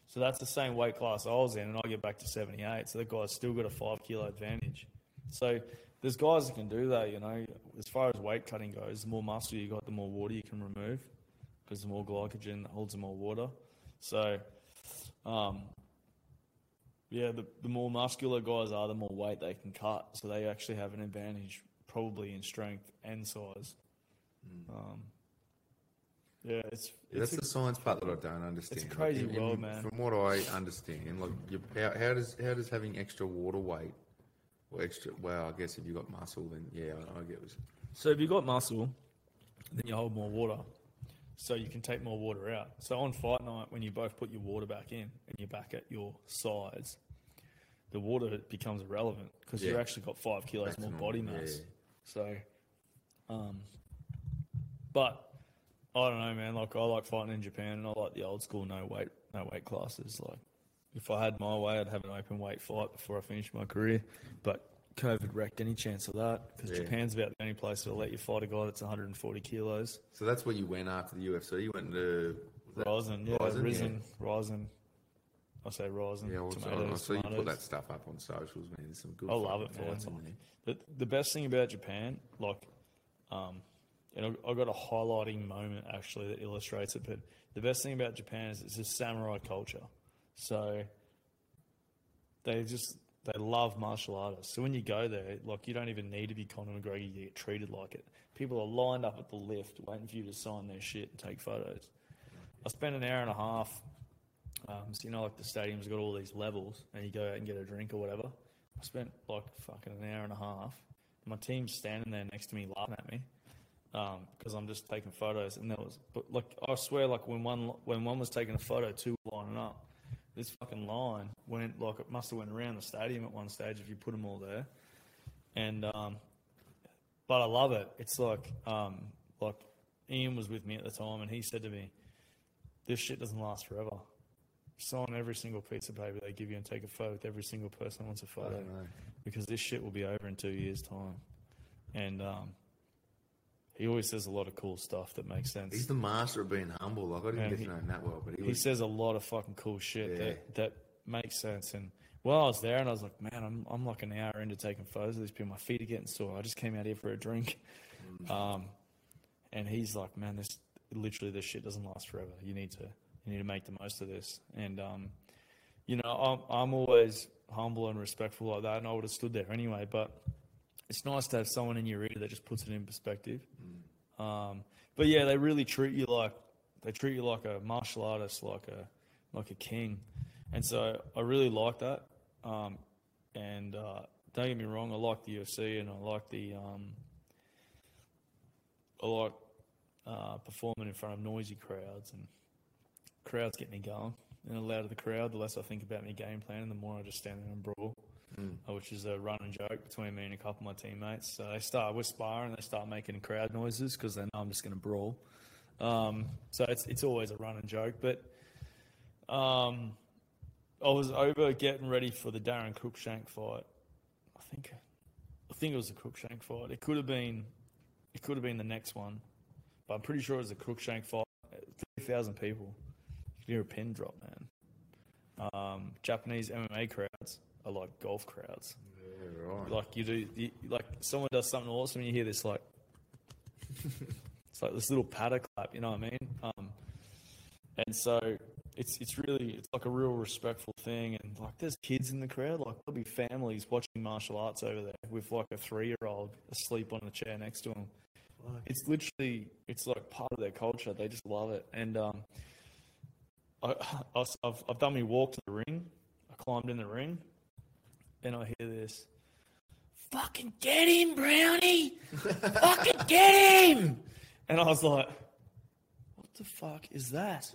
So that's the same weight class I was in, and I get back to 78. So the guy's still got a five kilo advantage. So there's guys that can do that, you know. As far as weight cutting goes, the more muscle you got, the more water you can remove, because the more glycogen holds the more water. So, um, yeah, the, the more muscular guys are, the more weight they can cut. So they actually have an advantage, probably in strength and size. Um, yeah, it's, That's it's the science part that I don't understand. it's a crazy in- in- world, man. From what I understand, like you, how, how does how does having extra water weight or extra? Well, I guess if you've got muscle, then yeah, I, I get. What, So if you've got muscle, then you hold more water. So you can take more water out. So on fight night, when you both put your water back in and you're back at your sides, the water becomes irrelevant because you've actually got five kilos to more normal, body yeah. mass. So, um, but I don't know, man. Like I like fighting in Japan, and I like the old school no weight, no weight classes. Like if I had my way, I'd have an open weight fight before I finished my career. But COVID wrecked any chance of that because Yeah. Japan's about the only place that'll let you fight a guy that's 140 kilos. so that's where you went after the UFC. You went to Rizin, yeah, Ryzen? Risen, Ryzen. I say Ryzen. Yeah, well, tomatoes, I saw you put that stuff up on socials, man. There's some good. I love it, man. in there. The, the best thing about Japan, like, um, and I, I got a highlighting moment actually that illustrates it. But the best thing about Japan is it's a samurai culture, so they just they love martial artists. So when you go there, like you don't even need to be Conor McGregor, you get treated like it. People are lined up at the lift waiting for you to sign their shit and take photos. I spent an hour and a half. Um, so you know, like the stadium's got all these levels, and you go out and get a drink or whatever. I spent like fucking an hour and a half. My team's standing there next to me, laughing at me because I'm just taking photos. And there was, but like I swear, like when one when one was taking a photo, two were lining up. This fucking line went like it must have went around the stadium at one stage if you put them all there. And um, but I love it. It's like um, like Ian was with me at the time, and he said to me, "This shit doesn't last forever." Sign every single piece of paper they give you and take a photo with every single person who wants a photo, because this shit will be over in two years' time. And um, he always says a lot of cool stuff that makes sense. He's the master of being humble. Like I didn't Yeah, get he- to know him that well, but he, he was. says a lot of fucking cool shit Yeah. that that makes sense. And while I was there and I was like, man, I'm I'm like an hour into taking photos of these people. My feet are getting sore. I just came out here for a drink. Um, and he's like, man, this literally this shit doesn't last forever. You need to you need to make the most of this. And um, you know, I'm I'm always humble and respectful like that, and I would have stood there anyway. But it's nice to have someone in your ear that just puts it in perspective. Um, but yeah, they really treat you like they treat you like a martial artist, like a like a king, and so I really like that. Um, and uh, don't get me wrong, I like the UFC and I like the um, I like uh, performing in front of noisy crowds and crowds get me going. And the louder the crowd, the less I think about my game plan, and the more I just stand there and brawl, uh, which is a running joke between me and a couple of my teammates. So they start with sparring, they start making crowd noises because they know I'm just going to brawl. Um, so it's it's always a running joke. But um, I was over getting ready for the Daron Cruickshank fight. I think I think it was the Cruickshank fight. It could have been it could have been the next one, but I'm pretty sure it was the Cruickshank fight. Three thousand people. You hear a pin drop, man. Um, Japanese MMA crowds are like golf crowds. yeah, right. Like you do, you, like someone does something awesome, and you hear this like, it's like this little patter clap. You know what I mean? Um, and so it's it's really it's like a real respectful thing, and like there's kids in the crowd. Like there'll be families watching martial arts over there with like a three year old asleep on the chair next to them. It's literally it's like part of their culture. They just love it, and um, I, I, have I've done my walk to the ring. I climbed in the ring, and I hear this. Fucking get him, Brownie! Fucking get him! And I was like, what the fuck is that?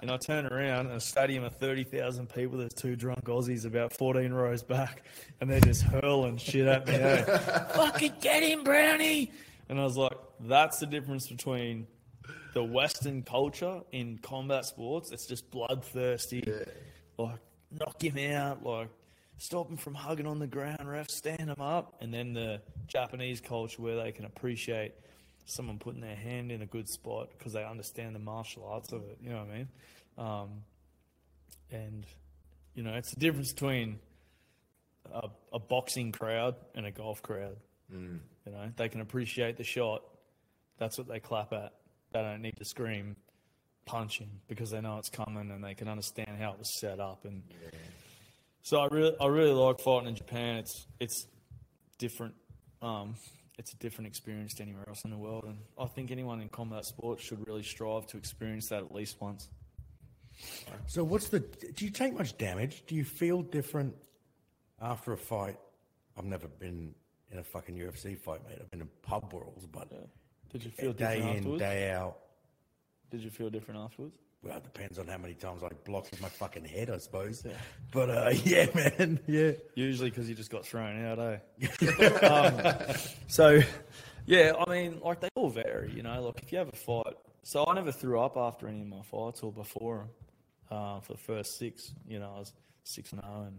And I turn around and a stadium of 30,000 people, there's two drunk Aussies about 14 rows back, and they're just hurling shit at me. eh? Fucking get him, Brownie! And I was like, that's the difference between the Western culture in combat sports. It's just bloodthirsty. Like, knock him out, like, stop them from hugging on the ground, ref, stand them up. And then the Japanese culture where they can appreciate someone putting their hand in a good spot because they understand the martial arts of it. You know what I mean? Um, and, you know, it's the difference between a, a boxing crowd and a golf crowd. You know, they can appreciate the shot. That's what they clap at. They don't need to scream, punching because they know it's coming and they can understand how it was set up. And so I really, I really like fighting in Japan. It's it's different. Um, it's a different experience to anywhere else in the world, and I think anyone in combat sports should really strive to experience that at least once. So what's the? Do you take much damage? Do you feel different after a fight? I've never been in a fucking UFC fight, mate. I've been in pub brawls, but Did you feel different? day different in, afterwards? day out. Did you feel different afterwards? Well, it depends on how many times I blocked with my fucking head, I suppose. But uh, yeah, man, yeah. Usually because you just got thrown out, eh? um, so, yeah, I mean, like they all vary, you know. Like if you have a fight, so I never threw up after any of my fights or before. Uh, for the first six, you know, I was six and zero, and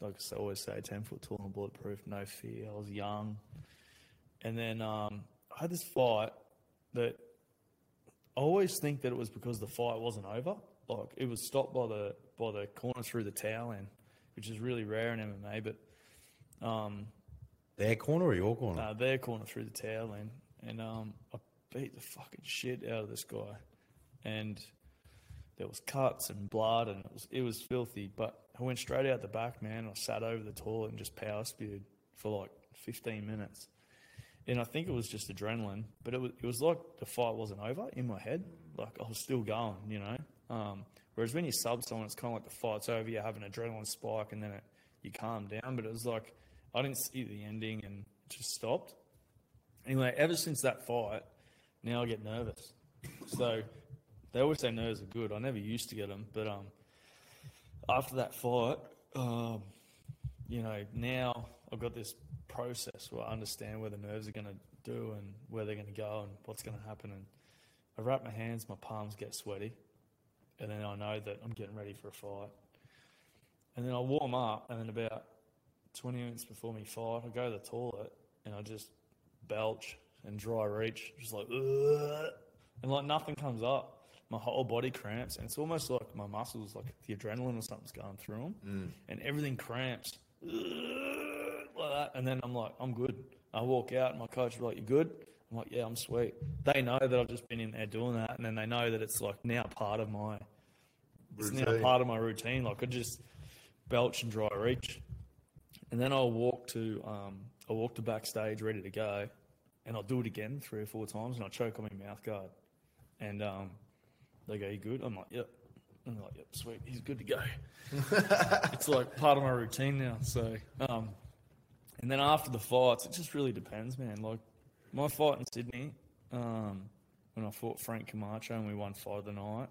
like I always say, ten foot tall and bulletproof, no fear. I was young, and then um, I had this fight that I always think that it was because the fight wasn't over. Like it was stopped by the by the corner through the towel end, which is really rare in MMA. But um, Their corner or your corner? uh, their corner through the towel end, and um, I beat the fucking shit out of this guy, and there was cuts and blood, and it was it was filthy. But I went straight out the back, man. I sat over the toilet and just power spewed for like 15 minutes, and I think it was just adrenaline, but it was it was like the fight wasn't over in my head, like I was still going, you know. Um, whereas when you sub someone, it's kind of like the fight's over, you have an adrenaline spike, and then it, you calm down. But it was like I didn't see the ending and it just stopped. Anyway, ever since that fight, now I get nervous. So they always say nerves are good. I never used to get them, but um, after that fight, um, you know, now I've got this process where I understand where the nerves are going to do and where they're going to go and what's going to happen. And I wrap my hands, my palms get sweaty, and then I know that I'm getting ready for a fight. And then I warm up, and then about 20 minutes before me fight, I go to the toilet and I just belch and dry reach, just like, "Ugh," and like nothing comes up. My whole body cramps, and it's almost like my muscles, like the adrenaline or something's going through them, mm. and everything cramps "Ugh," that. And then I'm like, I'm good. I walk out, and my coach is like, You're good?" I'm like, "Yeah, I'm sweet." They know that I've just been in there doing that, and then they know that it's like now part of my, it's now Routine. part of my routine. Like I just belch and dry reach, and then I'll walk to um, I'll walk to backstage ready to go, and I'll do it again three or four times, and I'll choke on my mouth guard, and um, they go, "You good?" I'm like, "Yep." And they're like, "Yep, sweet, he's good to go." it's like part of my routine now. So, um, and then after the fights, it just really depends, man. Like my fight in Sydney, um, when I fought Frank Camacho and we won fight of the night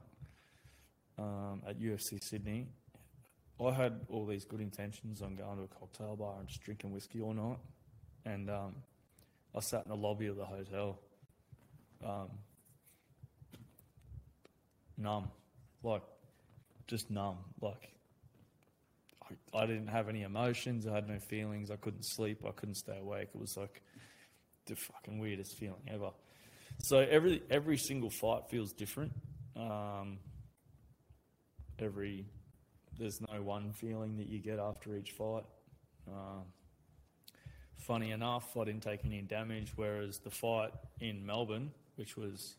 um, at UFC Sydney, I had all these good intentions on going to a cocktail bar and just drinking whiskey all night. And um, I sat in the lobby of the hotel, um, numb, like just numb. Like I, I didn't have any emotions. I had no feelings. I couldn't sleep. I couldn't stay awake. It was like the fucking weirdest feeling ever. So every every single fight feels different. Um, every there's no one feeling that you get after each fight. Um, funny enough, I didn't take any damage, whereas the fight in Melbourne, which was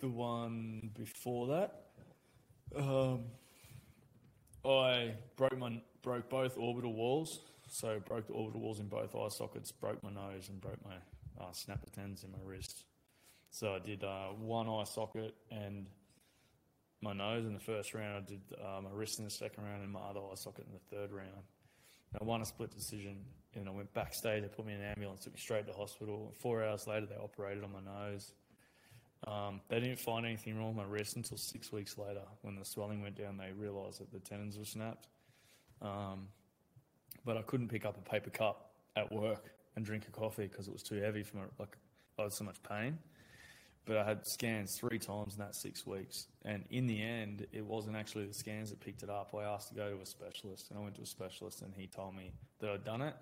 the one before that, um, I broke my broke both orbital walls. So broke the orbital walls in both eye sockets, broke my nose, and broke my uh, snapper tendons in my wrist. So I did uh, one eye socket and my nose in the first round. I did uh, my wrist in the second round and my other eye socket in the third round. I won a split decision, and I went backstage. They put me in an ambulance, took me straight to hospital. Four hours later, they operated on my nose. Um, they didn't find anything wrong with my wrist until six weeks later, when the swelling went down. They realised that the tendons were snapped. Um, but I couldn't pick up a paper cup at work and drink a coffee because it was too heavy for my like I had so much pain. But I had scans three times in that six weeks, and in the end, it wasn't actually the scans that picked it up. I asked to go to a specialist, and I went to a specialist, and he told me that I'd done it,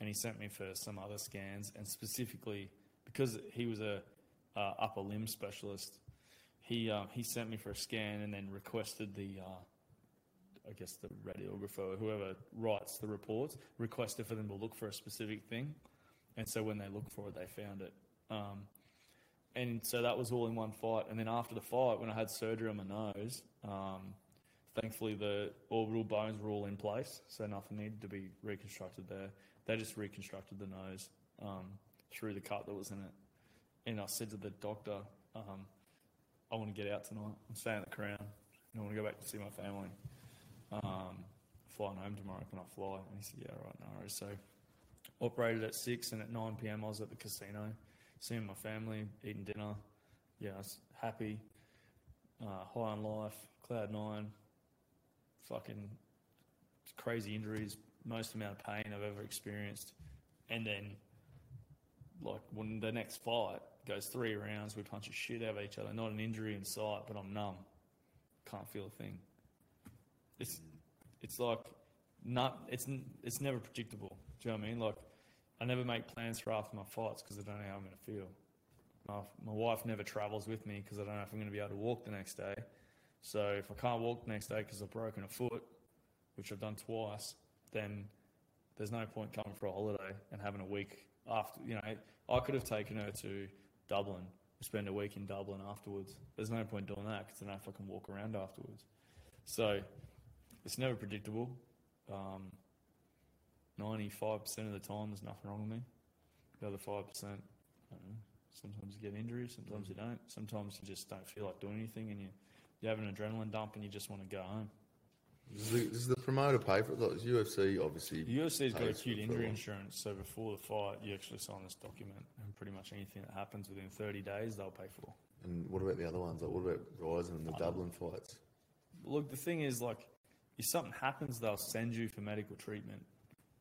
and he sent me for some other scans, and specifically because he was a uh, upper limb specialist, he uh, he sent me for a scan, and then requested the uh, I guess the radiographer whoever writes the reports requested for them to look for a specific thing, and so when they looked for it, they found it. Um, and so that was all in one fight. And then after the fight, when I had surgery on my nose, um, thankfully the orbital bones were all in place, so nothing needed to be reconstructed there. They just reconstructed the nose um, through the cut that was in it. And I said to the doctor, um, "I want to get out tonight. I'm staying at the Crown. And I want to go back to see my family." um, flying home tomorrow. Can I fly? And he said, yeah, right, no worries. So operated at 6 and at 9 p.m. I was at the casino, seeing my family, eating dinner. Yeah, I was happy, uh, high on life, cloud nine, fucking crazy injuries, most amount of pain I've ever experienced. And then, like, when the next fight goes three rounds, we punch a shit out of each other. Not an injury in sight, but I'm numb. Can't feel a thing it's it's like not it's it's never predictable. Do you know what I mean? Like I never make plans for after my fights because I don't know how I'm going to feel. My, my wife never travels with me because I don't know if I'm going to be able to walk the next day. So if I can't walk the next day because I've broken a foot, which I've done twice, then there's no point coming for a holiday and having a week after you know I could have taken her to Dublin, spend a week in Dublin afterwards. There's no point doing that because then I can walk around afterwards. So it's never predictable. Um, 95% of the time, there's nothing wrong with me. The other 5%, I don't know. Sometimes you get injuries, sometimes you don't. Sometimes you just don't feel like doing anything and you, you have an adrenaline dump and you just want to go home. Does the, does the promoter pay for it? Like, UFC, obviously. The UFC's got acute injury insurance, so before the fight, you actually sign this document, and pretty much anything that happens within 30 days, they'll pay for. And what about the other ones? Like, what about Rizin and the Dublin fights? Look, the thing is, like, if something happens, they'll send you for medical treatment,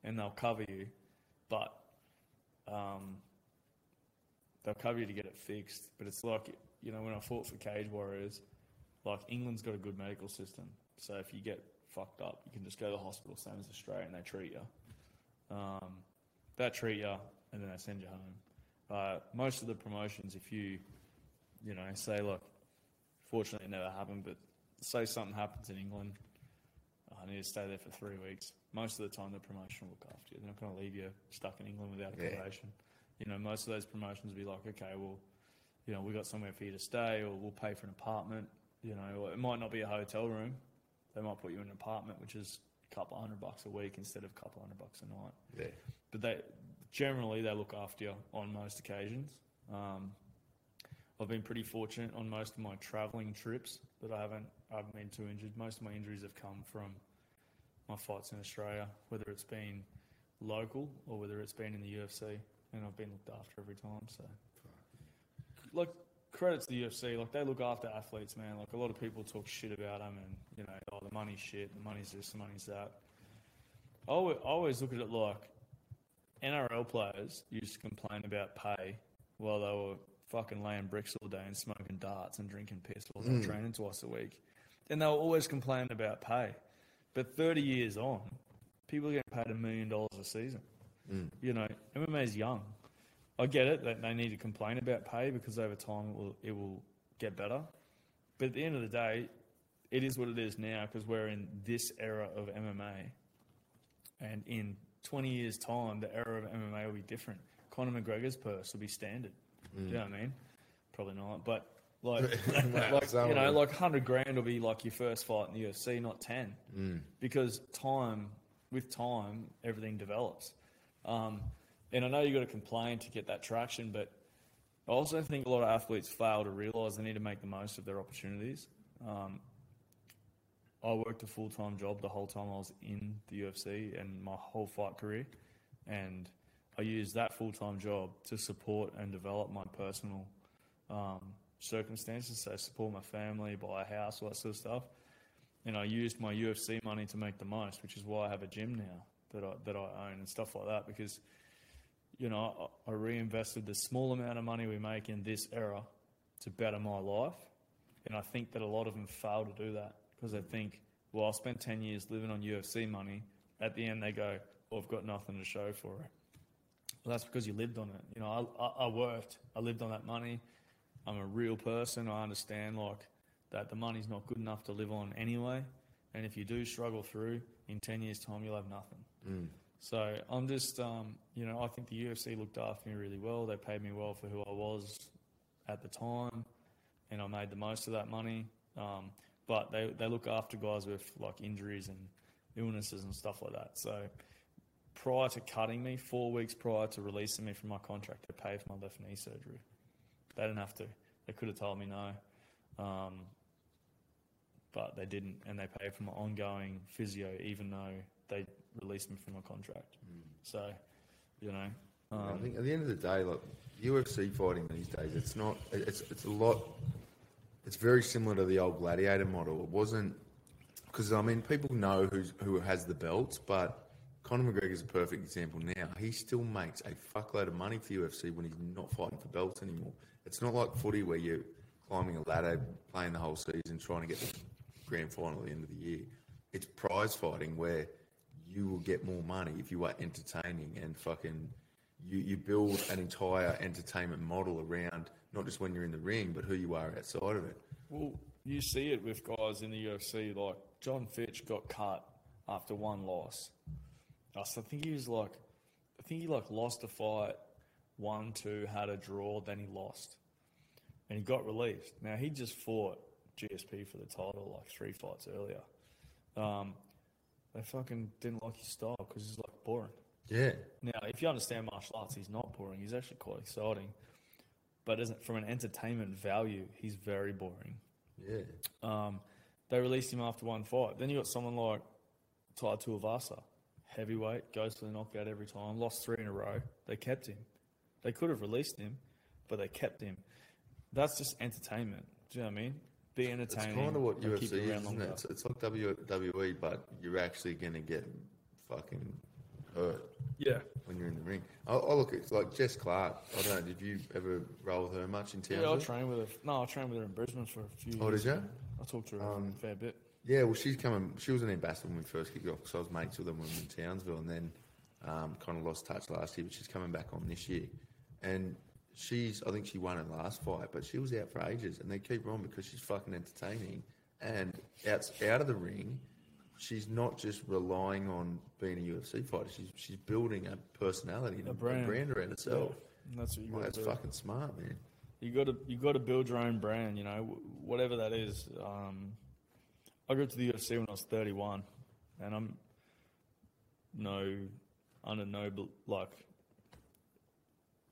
and they'll cover you, but um, they'll cover you to get it fixed. But it's like, you know, when I fought for Cage Warriors, like England's got a good medical system, so if you get fucked up, you can just go to the hospital, same as Australia, and they treat you. Um, they treat you, and then they send you home. Uh, most of the promotions, if you, you know, say, look, fortunately it never happened, but say something happens in England, I need to stay there for three weeks. Most of the time, the promotion will look after you. They're not going to leave you stuck in England without Yeah. accommodation. You know, most of those promotions will be like, okay, well, you know, we got somewhere for you to stay, or we'll pay for an apartment. You know, it might not be a hotel room. They might put you in an apartment, which is a couple hundred bucks a week instead of a couple hundred bucks a night Yeah. but they generally they look after you on most occasions. Um, I've been pretty fortunate on most of my travelling trips that I haven't I haven't been too injured. Most of my injuries have come from my fights in Australia, whether it's been local or whether it's been in the UFC, and I've been looked after every time. So, like credit to the UFC, like they look after athletes, man. Like a lot of people talk shit about them, and you know, oh, the money's shit, the money's this, the money's that. I always, I always look at it like NRL players used to complain about pay while they were fucking laying bricks all day and smoking darts and drinking piss while they were mm. training twice a week. And they were always complaining about pay. But 30 years on, people are getting paid a million dollars a season. Mm. You know, MMA is young. I get it that they need to complain about pay because over time it will, it will get better. But at the end of the day, it is what it is now because we're in this era of MMA. And in 20 years' time, the era of MMA will be different. Conor McGregor's purse will be standard. Do you know what I mean? Probably not. But like, like you know, like 100 grand will be like your first fight in the UFC, not 10. Because time, with time, everything develops. Um, and I know you've got to complain to get that traction, but I also think a lot of athletes fail to realise they need to make the most of their opportunities. Um, I worked a full time job the whole time I was in the UFC and my whole fight career, and I used that full time job to support and develop my personal um, circumstances. So support my family, buy a house, all that sort of stuff. And I used my UFC money to make the most, which is why I have a gym now that I that I own and stuff like that. Because you know I, reinvested the small amount of money we make in this era to better my life, and I think that a lot of them fail to do that because they think, well, I spent ten years living on UFC money. At the end, they go, well, I've got nothing to show for it. Well, that's because you lived on it. You know, I, I, worked, I lived on that money. I'm a real person. I understand like that the money's not good enough to live on anyway. And if you do struggle through, in 10 years' time, you'll have nothing. Mm. So I'm just, um, you know, I think the UFC looked after me really well. They paid me well for who I was at the time, and I made the most of that money. Um, but they, they look after guys with like injuries and illnesses and stuff like that. So prior to cutting me, four weeks prior to releasing me from my contract, they paid for my left knee surgery. They didn't have to. They could have told me no. Um, but they didn't, and they paid for my ongoing physio, even though they released me from my contract. So, you know, I um, think at the end of the day, like UFC fighting these days, it's not. It's it's a lot. It's very similar to the old gladiator model. It wasn't because I mean people know who's who has the belts, but Conor McGregor is a perfect example. Now he still makes a fuckload of money for UFC when he's not fighting for belts anymore. It's not like footy where you're climbing a ladder, playing the whole season, trying to get the grand final at the end of the year. It's prize fighting where you will get more money if you are entertaining and fucking you, you build an entire entertainment model around not just when you're in the ring, but who you are outside of it. Well, you see it with guys in the UFC. Like Jon Fitch got cut after one loss. I think he was like, I think he like lost a fight one, two, had a draw, then he lost, and he got released. Now he just fought GSP for the title like three fights earlier. Um, they fucking didn't like his style because he's like boring. Yeah. Now, if you understand martial arts, he's not boring. He's actually quite exciting. But as, from an entertainment value, he's very boring. Yeah. Um, they released him after one fight. Then you got someone like Tai Tuivasa, heavyweight, goes for the knockout every time, lost three in a row. They kept him. They could have released him, but they kept him. That's just entertainment. Do you know what I mean? Be It's kind of what UFC keep is, you around isn't it? It's, it's like WWE, but you're actually going to get fucking hurt Yeah. when you're in the ring. I, I look at like Jess Clark. I don't know. Did you ever roll with her much in Yeah, I trained with her. No, I trained with her in Brisbane for a few Oh, years. Oh, did ya? I talked to her Um, a fair bit. Yeah, well, she's coming. She was an ambassador when we first kicked off, so I was mates with them when we were in Townsville, and then um, kind of lost touch last year. But she's coming back on this year, and she's. I think she won her last fight, but she was out for ages, and they keep her on because she's fucking entertaining. And out out of the ring, she's not just relying on being a UFC fighter. She's she's building a personality, and a, A brand. brand around herself. And that's what you Well, that's do. fucking smart, man. You got to you got to build your own brand. You know, whatever that is. Um, I got to the UFC when I was 31, and I'm no under no like.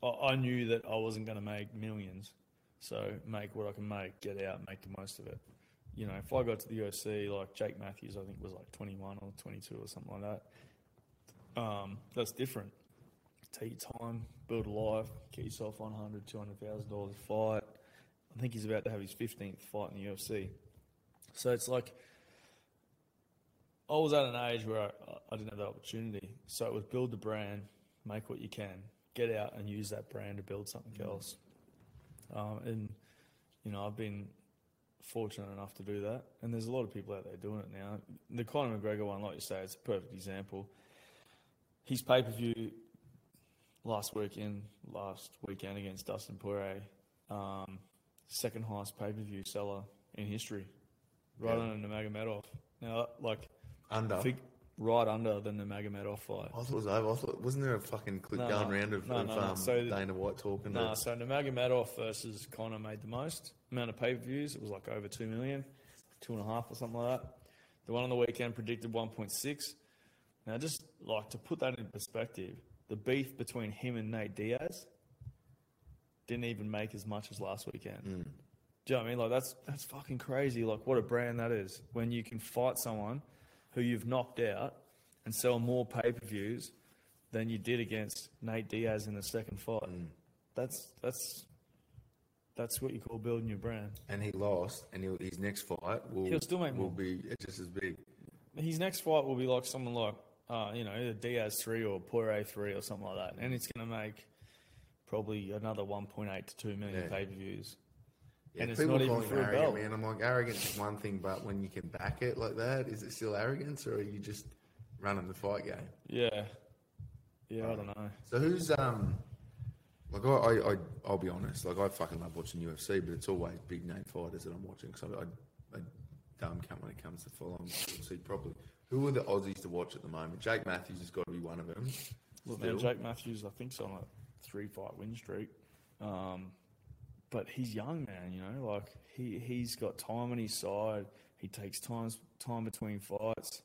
I, knew that I wasn't going to make millions, so make what I can make, get out, make the most of it. You know, if I got to the UFC like Jake Matthews, I think was like 21 or 22 or something like that. Um, that's different take your time, build a life, get yourself 100, 200,000 dollars a fight. I think he's about to have his 15th fight in the UFC. So it's like I was at an age where I, I didn't have that opportunity. So it was build the brand, make what you can, get out and use that brand to build something else. Um, and you know, I've been fortunate enough to do that. And there's a lot of people out there doing it now. The Conor McGregor one, like you say, it's a perfect example. His pay per view last weekend, last weekend against Dustin Poirier, um, second highest pay per view seller in history, right Yeah. under Nurmagomedov. Now, like, Under. think right under than the Nurmagomedov fight. I thought it was over. I thought, wasn't there a fucking clip No, going no. round of, No, of. Um, So- Dana White talking? No, to, so Nurmagomedov versus Conor made the most amount of pay per views. It was like over two million, two and a half or something like that. The one on the weekend predicted 1.6. Now, just like to put that in perspective, the beef between him and Nate Diaz didn't even make as much as last weekend. Do you know what I mean? Like that's that's fucking crazy. Like what a brand that is when you can fight someone who you've knocked out and sell more pay per views than you did against Nate Diaz in the second fight. That's that's that's what you call building your brand. and he lost, and his next fight will He'll still make will more. be just as big. His next fight will be like someone like uh, you know either Diaz three or Poirier three or something like that, and it's going to make probably another 1.8 to 2 million Yeah. pay per views. Yeah, And it's people not call even him arrogant, man. I'm like, arrogance is one thing, but when you can back it like that, is it still arrogance, or are you just running the fight game? Yeah, yeah, I don't know. So who's um, like I, I, I I'll be honest, like I fucking love watching UFC, but it's always big name fighters that I'm watching because I, I, I dumb cunt when it comes to following UFC properly. Who are the Aussies to watch at the moment? Jake Matthews has got to be one of them. Look, man, Jake Matthews, I think's on a three fight win streak. Um, but he's young, man. You know, like he he's got time on his side. He takes times time between fights.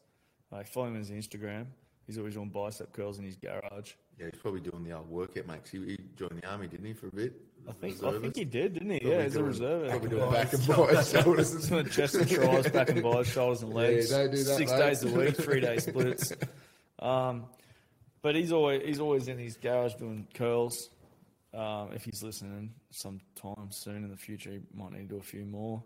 I follow him on his Instagram. He's always doing bicep curls in his garage. Yeah, he's probably doing the old workout, mate. He, he joined the army, didn't he, for a bit? I think I think he did, didn't he? Probably yeah, as a reserve. Probably doing back and biceps, shoulders. Doing chest and back and biceps, shoulders and legs. don't do that, Six mate. days a week, three day splits. Um, but he's always he's always in his garage doing curls. Um, if he's listening sometime soon in the future, he might need to do a few more.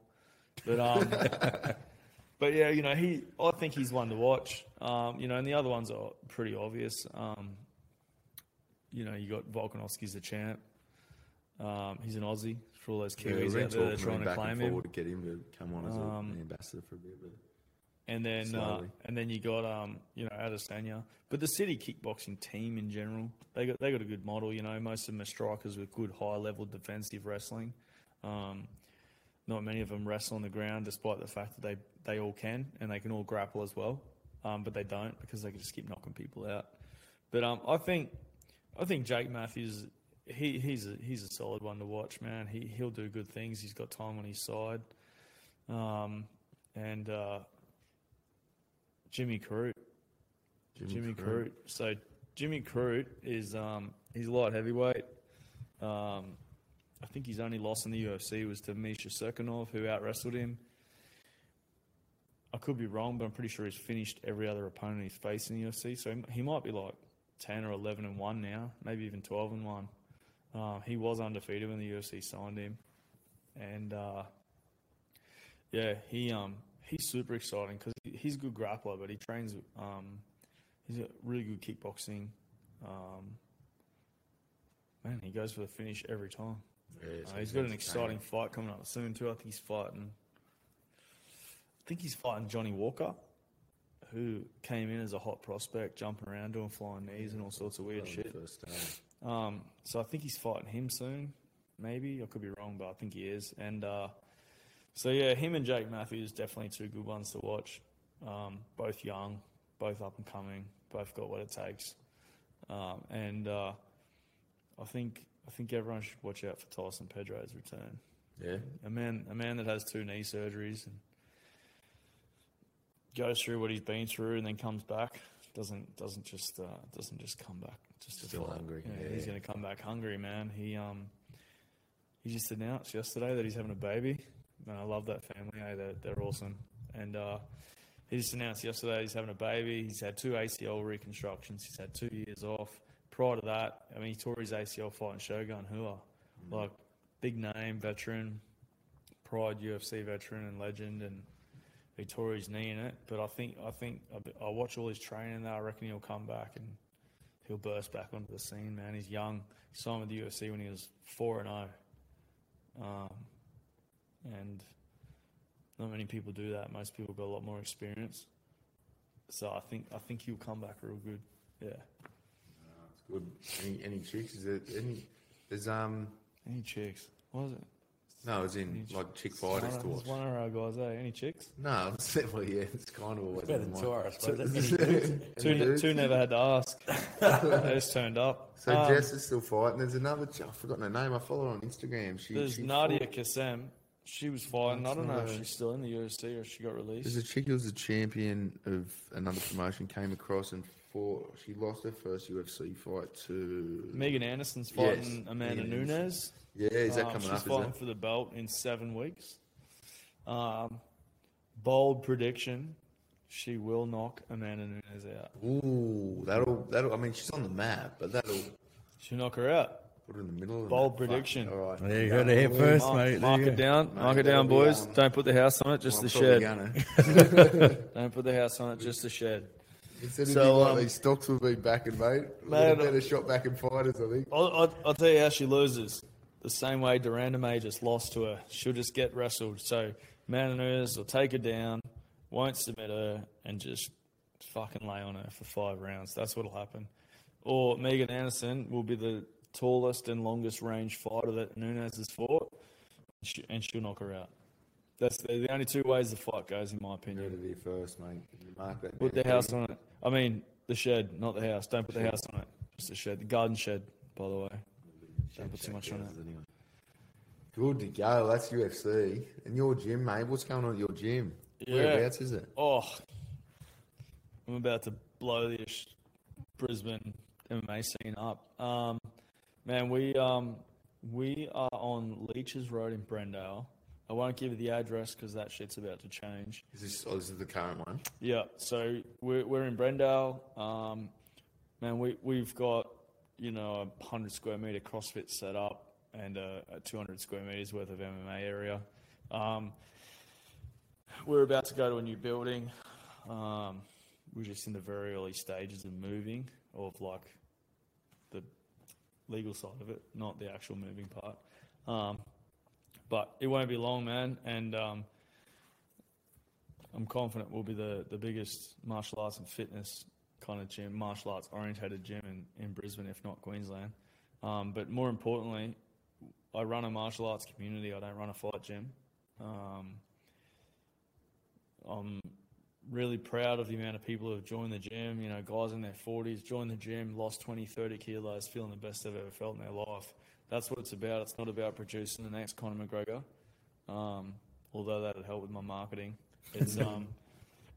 But um, but yeah, you know, he I think he's one to watch. Um, you know, and the other ones are pretty obvious. Um, you know, you got Volkanovski's the champ. Um, he's an Aussie for all those Yeah, Kiwis we've out there that are talking trying to claim him. to get him to come on as Um, an ambassador for a bit. But And then, uh, and then you got, um, you know, Adesanya. But the city kickboxing team in general, they got they got a good model. You know, most of them are strikers with good high level defensive wrestling. Um, not many of them wrestle on the ground, despite the fact that they they all can and they can all grapple as well. Um, but they don't because they can just keep knocking people out. But um, I think I think Jake Matthews he he's a he's a solid one to watch, man. He he'll do good things. He's got time on his side, um, and uh, Jimmy Crute, Jimmy, Crute. So Jimmy Crute is um, he's light heavyweight. Um, I think his only loss in the UFC was to Misha Cirkunov, who out wrestled him. I could be wrong, but I'm pretty sure he's finished every other opponent he's faced in the UFC. So he- he might be like 10 or 11 and 1 now, maybe even 12 and 1. Uh, he was undefeated when the UFC signed him. And uh, yeah, he um, he's super exciting because he's a good grappler, but he trains, um, he's a really good kickboxing. Um, man, he goes for the finish every time. Yeah, Uh, he's got an exciting fight coming up soon too. I think he's fighting. I think he's fighting Johnny Walker, who came in as a hot prospect, jumping around, doing flying knees and all sorts of weird shit. Um, so I think he's fighting him soon. Maybe I could be wrong, but I think he is. And uh, so yeah, him and Jake Matthews definitely two good ones to watch. Um, both young, both up and coming, both got what it takes. Um, and uh, I think I think everyone should watch out for Tyson Pedro's return. Yeah. A man, a man that has two knee surgeries and goes through what he's been through and then comes back. Doesn't doesn't just uh, doesn't just come back just Still hungry, Yeah, yeah. He's going to come back hungry, man. He um he just announced yesterday that he's having a baby. And I love that family. Hey, they're, they're awesome. And uh, he just announced yesterday he's having a baby. He's had two ACL reconstructions. He's had two years off. Prior to that, I mean, he tore his ACL fighting Shogun Rua, like big name veteran, pride UFC veteran and legend, and he tore his knee in it. But I think I think I, I watch all his training. Now I reckon he'll come back and he'll burst back onto the scene. Man, he's young. He signed with the UFC when he was four and zero, um, and not many people do that. Most people got a lot more experience. So I think I think he'll come back real good. Yeah. It's good. Any, any chicks? Is there any? There's um. Any chicks? What was it? No, it's in Any like chick fighters to It's watch. one of our guys. Eh? Any chicks? No, it's well, yeah, it's kind of always Better than been two, mine. I suppose. Two, Any ne- dudes? two never had to ask. they just turned up. So Um, Jess is still fighting. There's another. I've forgotten her name. I follow her on Instagram. She. There's she Nadia fought- Kassem. She was fighting. I don't know if she's still in the UFC or she got There's released. a chick who was a champion of another promotion. Came across and fought. She lost her first UFC fight to. Megan Anderson's Yes, fighting Amanda Megan Nunes. Yeah, is that Um, coming she's up? Is fighting for the belt in seven weeks. Um, bold prediction: she will knock Amanda Nunes out. Ooh, that'll that'll. I mean, she's on the map, but that'll She'll knock her out. Put her in the middle. Of the Bold map. Fuck, prediction. All right. There you heard it here first, Mark, mate. There mark it down. Mate, mark it that'll down, be boys. on. Don't put the house on it, just Well, the shed. Don't put the house on it, just the shed. Instead of So, so, like um, these stocks will be backing, mate. Mate, Mate, better shot back in fighters, I think. I'll, I'll, I'll tell you how she loses. The same way de Randamie just lost to her. She'll just get wrestled. So Mananers will take her down, won't submit her, and just fucking lay on her for five rounds. That's what'll happen. Or Megan Anderson will be the tallest and longest range fighter that Nunes has fought, and she- and she'll knock her out. That's the, the only two ways the fight goes, in my Go opinion. to the first, mate. Mark that Put the house on it. I mean, the shed, not the house. Don't put the house on it. Just the shed. The garden shed, by the way. Don't put too much on it. Anyway. Good to go. That's UFC. And your gym, mate. What's going on at your gym? Yeah. Whereabouts is it? Oh, I'm about to blow this Brisbane MMA scene up. Um, man, we um, we are on Leitchs Road in Brendale. I won't give you the address because that shit's about to change. Is this, oh, this is the current one. Yeah, so we're, we're in Brendale. Um, man, we, we've got, you know, a 100 square meter CrossFit set up and a, a 200 square meters worth of MMA area. Um, we're about to go to a new building. Um, we're just in the very early stages of moving, of like legal side of it, not the actual moving part. Um, but it won't be long, man. And um, I'm confident we'll be the, the biggest martial arts and fitness kind of gym, martial arts orientated gym in, in Brisbane, if not Queensland. Um, but more importantly, I run a martial arts community. I don't run a fight gym. Um, I'm really proud of the amount of people who have joined the gym. You know, guys in their 40s joined the gym, lost 20, 30 kilos, feeling the best they've ever felt in their life. That's what it's about. It's not about producing the next Conor McGregor, um, although that'd help with my marketing. It's um,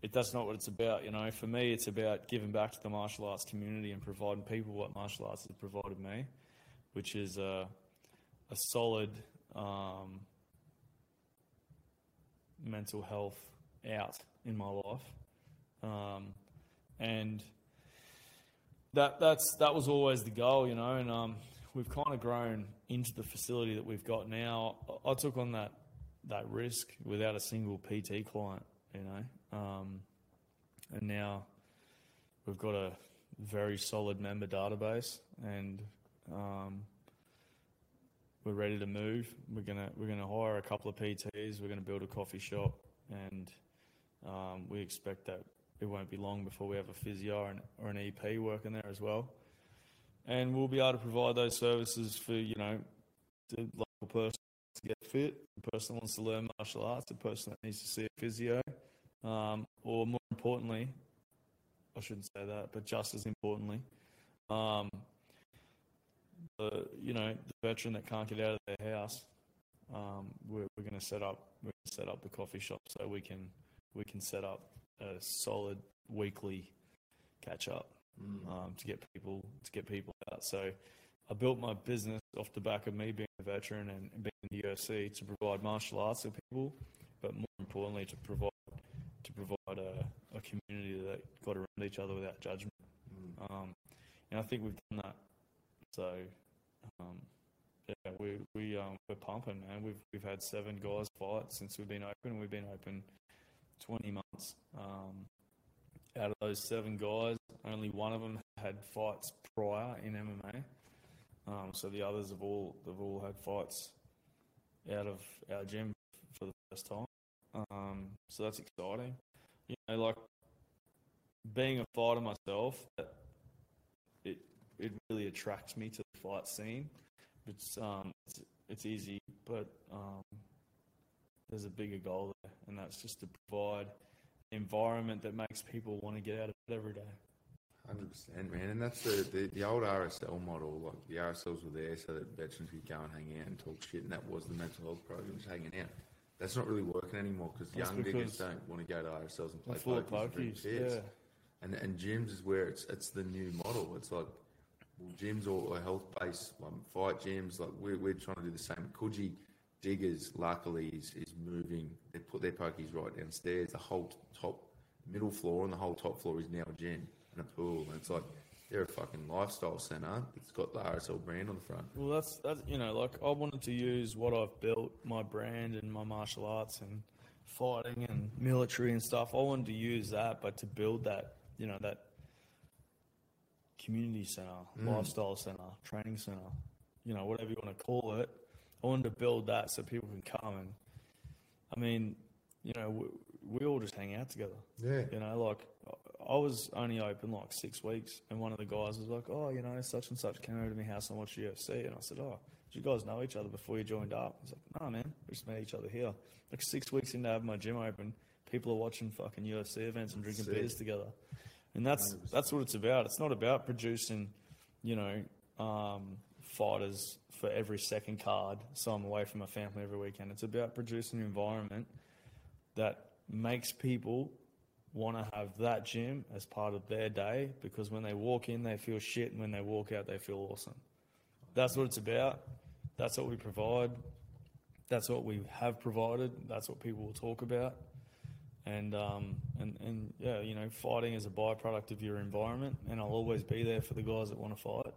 it, that's not what it's about. You know, for me, it's about giving back to the martial arts community and providing people what martial arts has provided me, which is a, a solid um, mental health out in my life, um, and that that's that was always the goal, you know. And um, we've kind of grown into the facility that we've got now. I I took on that that risk without a single PT client, you know, um, and now we've got a very solid member database, and um, we're ready to move. We're gonna we're gonna hire a couple of PTs. We're gonna build a coffee shop, and um, we expect that it won't be long before we have a physio and, or an EP working there as well. And we'll be able to provide those services for you know the local person to get fit, the person that wants to learn martial arts, the person that needs to see a physio, um, or more importantly, I shouldn't say that, but just as importantly, um, the you know the veteran that can't get out of their house, um, we're, we're going to set up we're set up the coffee shop so we can we can set up a solid weekly catch up um, to get people to get people out. So I built my business off the back of me being a veteran and, and being in the UFC to provide martial arts to people, but more importantly to provide to provide a, a community that got around each other without judgment. Um, and I think we've done that. So um, yeah, we we um, we're pumping, man. We've we've had seven guys fight since we've been open. We've been open twenty months. Um, out of those seven guys, only one of them had fights prior in MMA. Um, so the others have all they've all had fights out of our gym for the first time. Um, so that's exciting. You know, like being a fighter myself, it it really attracts me to the fight scene. It's um it's, it's easy, but um, there's a bigger goal there, and that's just to provide an environment that makes people want to get out of it every day. Hundred percent, man, and that's the, the the old RSL model. Like the RSLs were there so that veterans could go and hang out and talk shit, and that was the mental health program, just hanging out. That's not really working anymore because That's young diggers don't want to go to RSLs and play They're pokies and yeah. And and gyms is where it's it's the new model. It's like well, gyms or, or health based like um, fight gyms. Like we're we're trying to do the same. Coogee diggers, luckily, is, is moving. They put their pokies right downstairs. The whole top middle floor and the whole top floor is now a gym and a pool. And it's like they're a fucking lifestyle center. It's got the RSL brand on the front. Well, that's that's you know, like I wanted to use what I've built, my brand and my martial arts and fighting and military and stuff. I wanted to use that, but to build that, you know, that community center, mm. lifestyle center, training center, you know, whatever you want to call it. I wanted to build that so people can come and, I mean, you know, we, we all just hang out together. Yeah. You know, like I was only open like six weeks, and one of the guys was like, "Oh, you know, such and such came over to my house and watched UFC," and I said, "Oh, did you guys know each other before you joined up?" He's like, "No, man, we just met each other here." Like six weeks into having my gym open, people are watching fucking UFC events and drinking Sick. beers together, and that's that's what it's about. It's not about producing, you know, um, fighters for every second card, so I'm away from my family every weekend. It's about producing an environment that makes people want to have that gym as part of their day because when they walk in, they feel shit, and when they walk out, they feel awesome. That's what it's about. That's what we provide. That's what we have provided. That's what people will talk about. And um, and and yeah, you know, fighting is a byproduct of your environment, and I'll always be there for the guys that want to fight,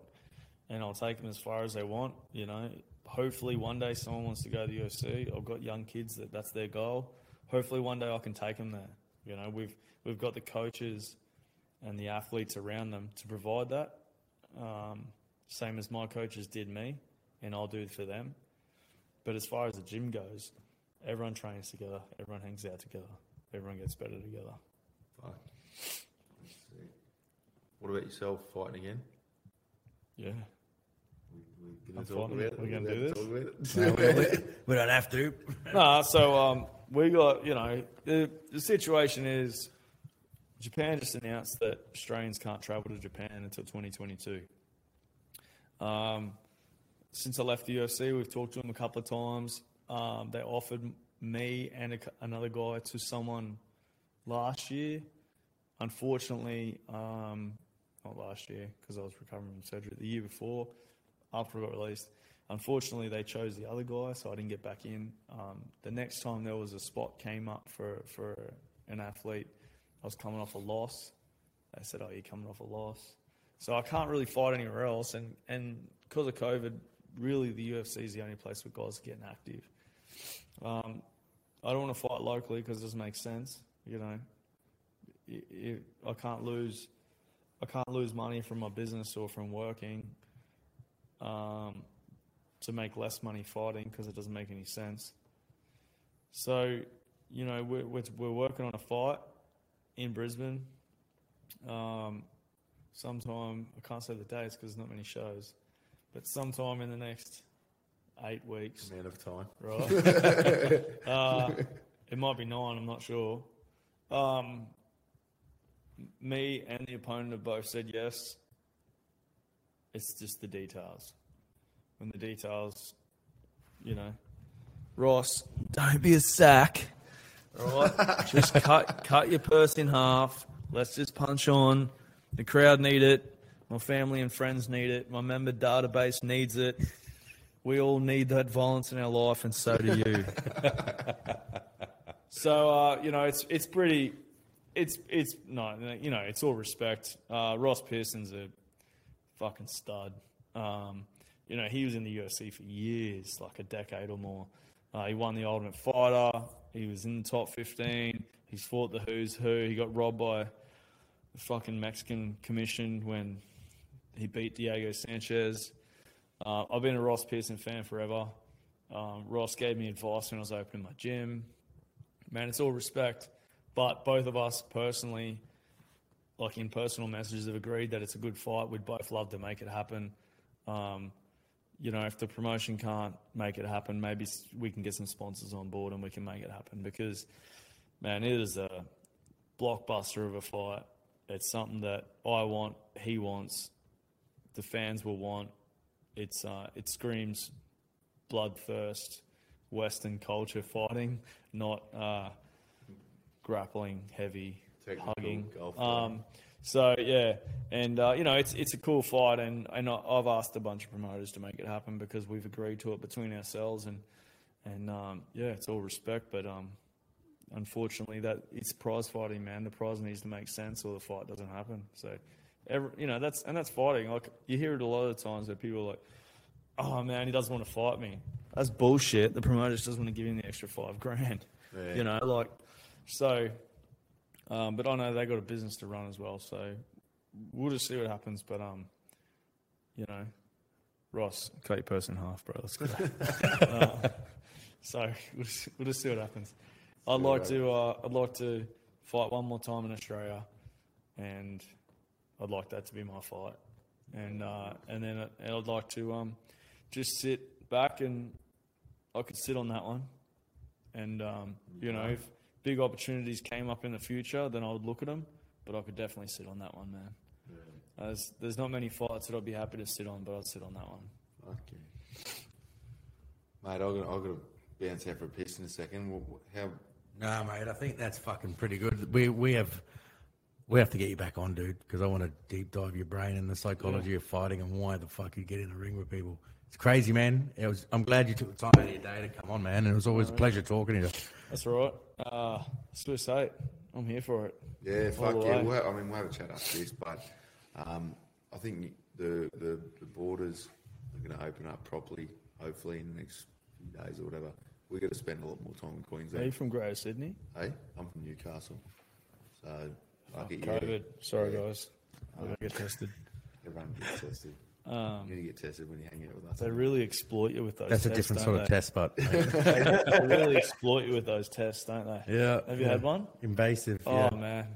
and I'll take them as far as they want. You know, hopefully one day someone wants to go to the UFC. I've got young kids that that's their goal. Hopefully one day I can take them there. You know, we've we've got the coaches and the athletes around them to provide that. Um, same as my coaches did me, and I'll do for them. But as far as the gym goes, everyone trains together, everyone hangs out together, everyone gets better together. Fuck. What about yourself fighting again? Yeah. We, we gonna I'm talk fighting. about it? We're gonna do talk about it? we, we don't have to. Nah, so um, we got you know the the situation is Japan just announced that Australians can't travel to Japan until 2022. Um, since I left the UFC, we've talked to them a couple of times. Um, they offered me and a, another guy to someone last year. Unfortunately, um, not last year because I was recovering from surgery. The year before, after I got released, unfortunately they chose the other guy, so I didn't get back in. Um, the next time there was a spot came up for for an athlete, I was coming off a loss. They said, "Oh, you're coming off a loss," so I can't really fight anywhere else. And and because of COVID, really the UFC is the only place where guys are getting active. Um, I don't want to fight locally because it doesn't make sense. You know, it, it, I can't lose. I can't lose money from my business or from working um, to make less money fighting because it doesn't make any sense. So, you know, we're, we're, we're working on a fight in Brisbane. Um, sometime, I can't say the dates because there's not many shows, but sometime in the next eight weeks, amount of time. right? uh, it might be nine, I'm not sure. Um, me and the opponent have both said yes. It's just the details. When the details, you know, Ross, don't be a sack. All right, just cut cut your purse in half. Let's just punch on. The crowd need it. My family and friends need it. My member database needs it. We all need that violence in our life, and so do you. so uh, you know, it's it's pretty, it's it's no, you know, it's all respect. Uh, Ross Pearson's a fucking stud. Um, you know, he was in the UFC for years, like a decade or more. Uh, he won the Ultimate Fighter. He was in the top 15. He's fought the who's who. He got robbed by the fucking Mexican commission when he beat Diego Sanchez. Uh, I've been a Ross Pearson fan forever. Um, Ross gave me advice when I was opening my gym. Man, it's all respect. But both of us personally, like in personal messages, have agreed that it's a good fight. We'd both love to make it happen. Um, you know, if the promotion can't make it happen, maybe we can get some sponsors on board and we can make it happen because, man, it is a blockbuster of a fight. It's something that I want, he wants, the fans will want. It's uh, it screams bloodthirst, Western culture fighting, not uh, grappling, heavy, hugging. Um, so yeah, and uh, you know it's it's a cool fight, and and I've asked a bunch of promoters to make it happen because we've agreed to it between ourselves, and and um, yeah, it's all respect, but um, unfortunately that it's prize fighting, man. The prize needs to make sense, or the fight doesn't happen. So, every, you know that's and that's fighting. Like you hear it a lot of times where people are like, "Oh man, he doesn't want to fight me." That's bullshit. The promoter just doesn't want to give him the extra five grand. Yeah. You know, like so. Um, but I know they got a business to run as well, so we'll just see what happens. But um, you know, Ross, cut your person in half, bro. Let's go. uh, so we'll just, we'll just see what happens. I'd like to uh, I'd like to fight one more time in Australia, and I'd like that to be my fight. And uh, and then and I'd like to um, just sit back and I could sit on that one. And um, you know, if big opportunities came up in the future, then I would look at them. But I could definitely sit on that one, man. There's, there's not many fights that I'd be happy to sit on, but I'd sit on that one. Okay. Mate, I've got, I've got to bounce out for a piss in a second. Wh- wh- How No, mate, I think that's fucking pretty good. We we have we have to get you back on, dude, because I want to deep dive your brain and the psychology of fighting and why the fuck you get in the ring with people. It's crazy, man. It was. I'm glad you took the time out of your day to come on, man. And it was always a pleasure talking to you. That's all right. Uh, Swiss 8. I'm here for it. Yeah, fuck yeah. way. We'll have, I mean, we'll have a chat after this, but um, I think the, the the borders are going to open up properly, hopefully in the next few days or whatever. We're going to spend a lot more time in Queensland. Are you from Greater Sydney? Hey, I'm from Newcastle, so it, COVID. yeah. Sorry, guys. I gotta get tested. Everyone gets tested. Um, you need to get tested when you hang out with us. they really exploit you with those That's a different don't sort of test, but They really exploit you with those tests, don't they? yeah. Have you had one? Invasive. Oh, yeah. man.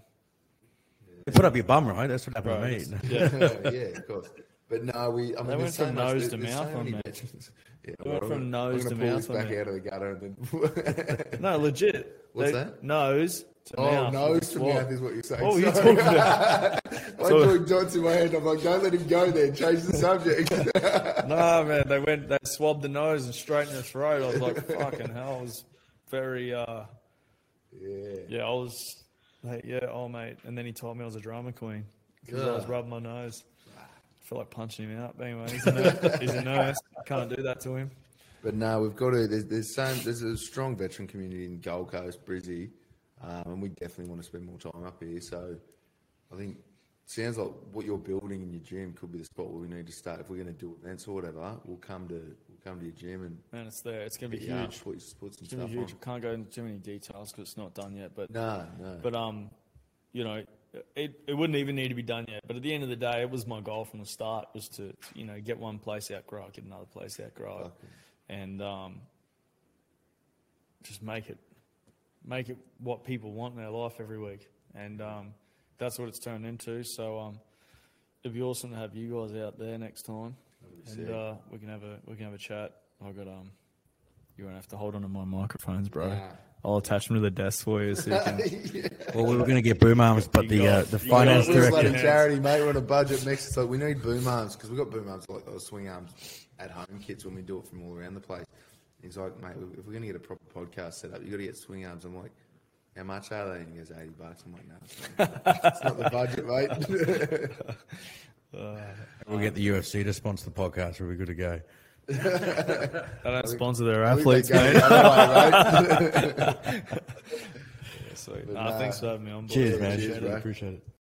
They put up your bum, right? That's what happened Bro, to me. yeah. yeah, of course. But no, we. I mean, They went there's so from much- nose to mouth so on me. Yeah, They went I'm from gonna- nose I'm to gonna pull mouth this on back out of the gutter and then. No, legit. What's They- that? Nose Oh, nose to What? mouth is what you're saying. What were you Sorry. talking about? I took Johnson in my hand. I'm like, don't let him go there. Change the subject. no, man, they went, they swabbed the nose and straightened the throat. I was like, fucking hell. I was very, uh, yeah. yeah, I was, like, yeah, oh, mate. And then he told me I was a drama queen because I was rubbing my nose. I feel like punching him out. But anyway, he's a nurse. he's a nurse. I Can't do that to him. But no, we've got to. There's there's, some, there's a strong veteran community in Gold Coast, Brizzy, um, and we definitely want to spend more time up here. So I think sounds like what you're building in your gym could be the spot where we need to start. If we're going to do events or whatever, we'll come to we'll come to your gym and Man, it's there. It's going to be yeah, huge. put, put some It's going stuff to be huge. on. I can't go into too many details because it's not done yet. But No, no. But um, you know, it, it wouldn't even need to be done yet. But at the end of the day, it was my goal from the start was to you know get one place out, grow it, get another place out, grow it, and um, just make it make it what people want in their life every week, and um, that's what it's turned into. So um, it'd be awesome to have you guys out there next time, and uh, we can have a we can have a chat. I got um, you won't have to hold on to my microphones, bro. Nah. I'll attach them to the desk for you so you can. Well, we were going to get boom arms, but the uh, the finance got- director. like a charity, mate. We're on a budget mix. It's like we need boom arms because we've got boom arms like those swing arms at home kits when we do it from all around the place. He's like, mate, if we're going to get a proper podcast set up, you've got to get swing arms. I'm like, how much are they? And he goes, 80 bucks. I'm like, no, it's not, it's not the budget, mate. Uh, we'll get the UFC to sponsor the podcast. We'll be good to go. I don't sponsor their I think they athletes, mate. the other way, mate. Sweet. But Nah, nah. thanks for having me on board. Cheers, man. cheers, bro. Appreciate it.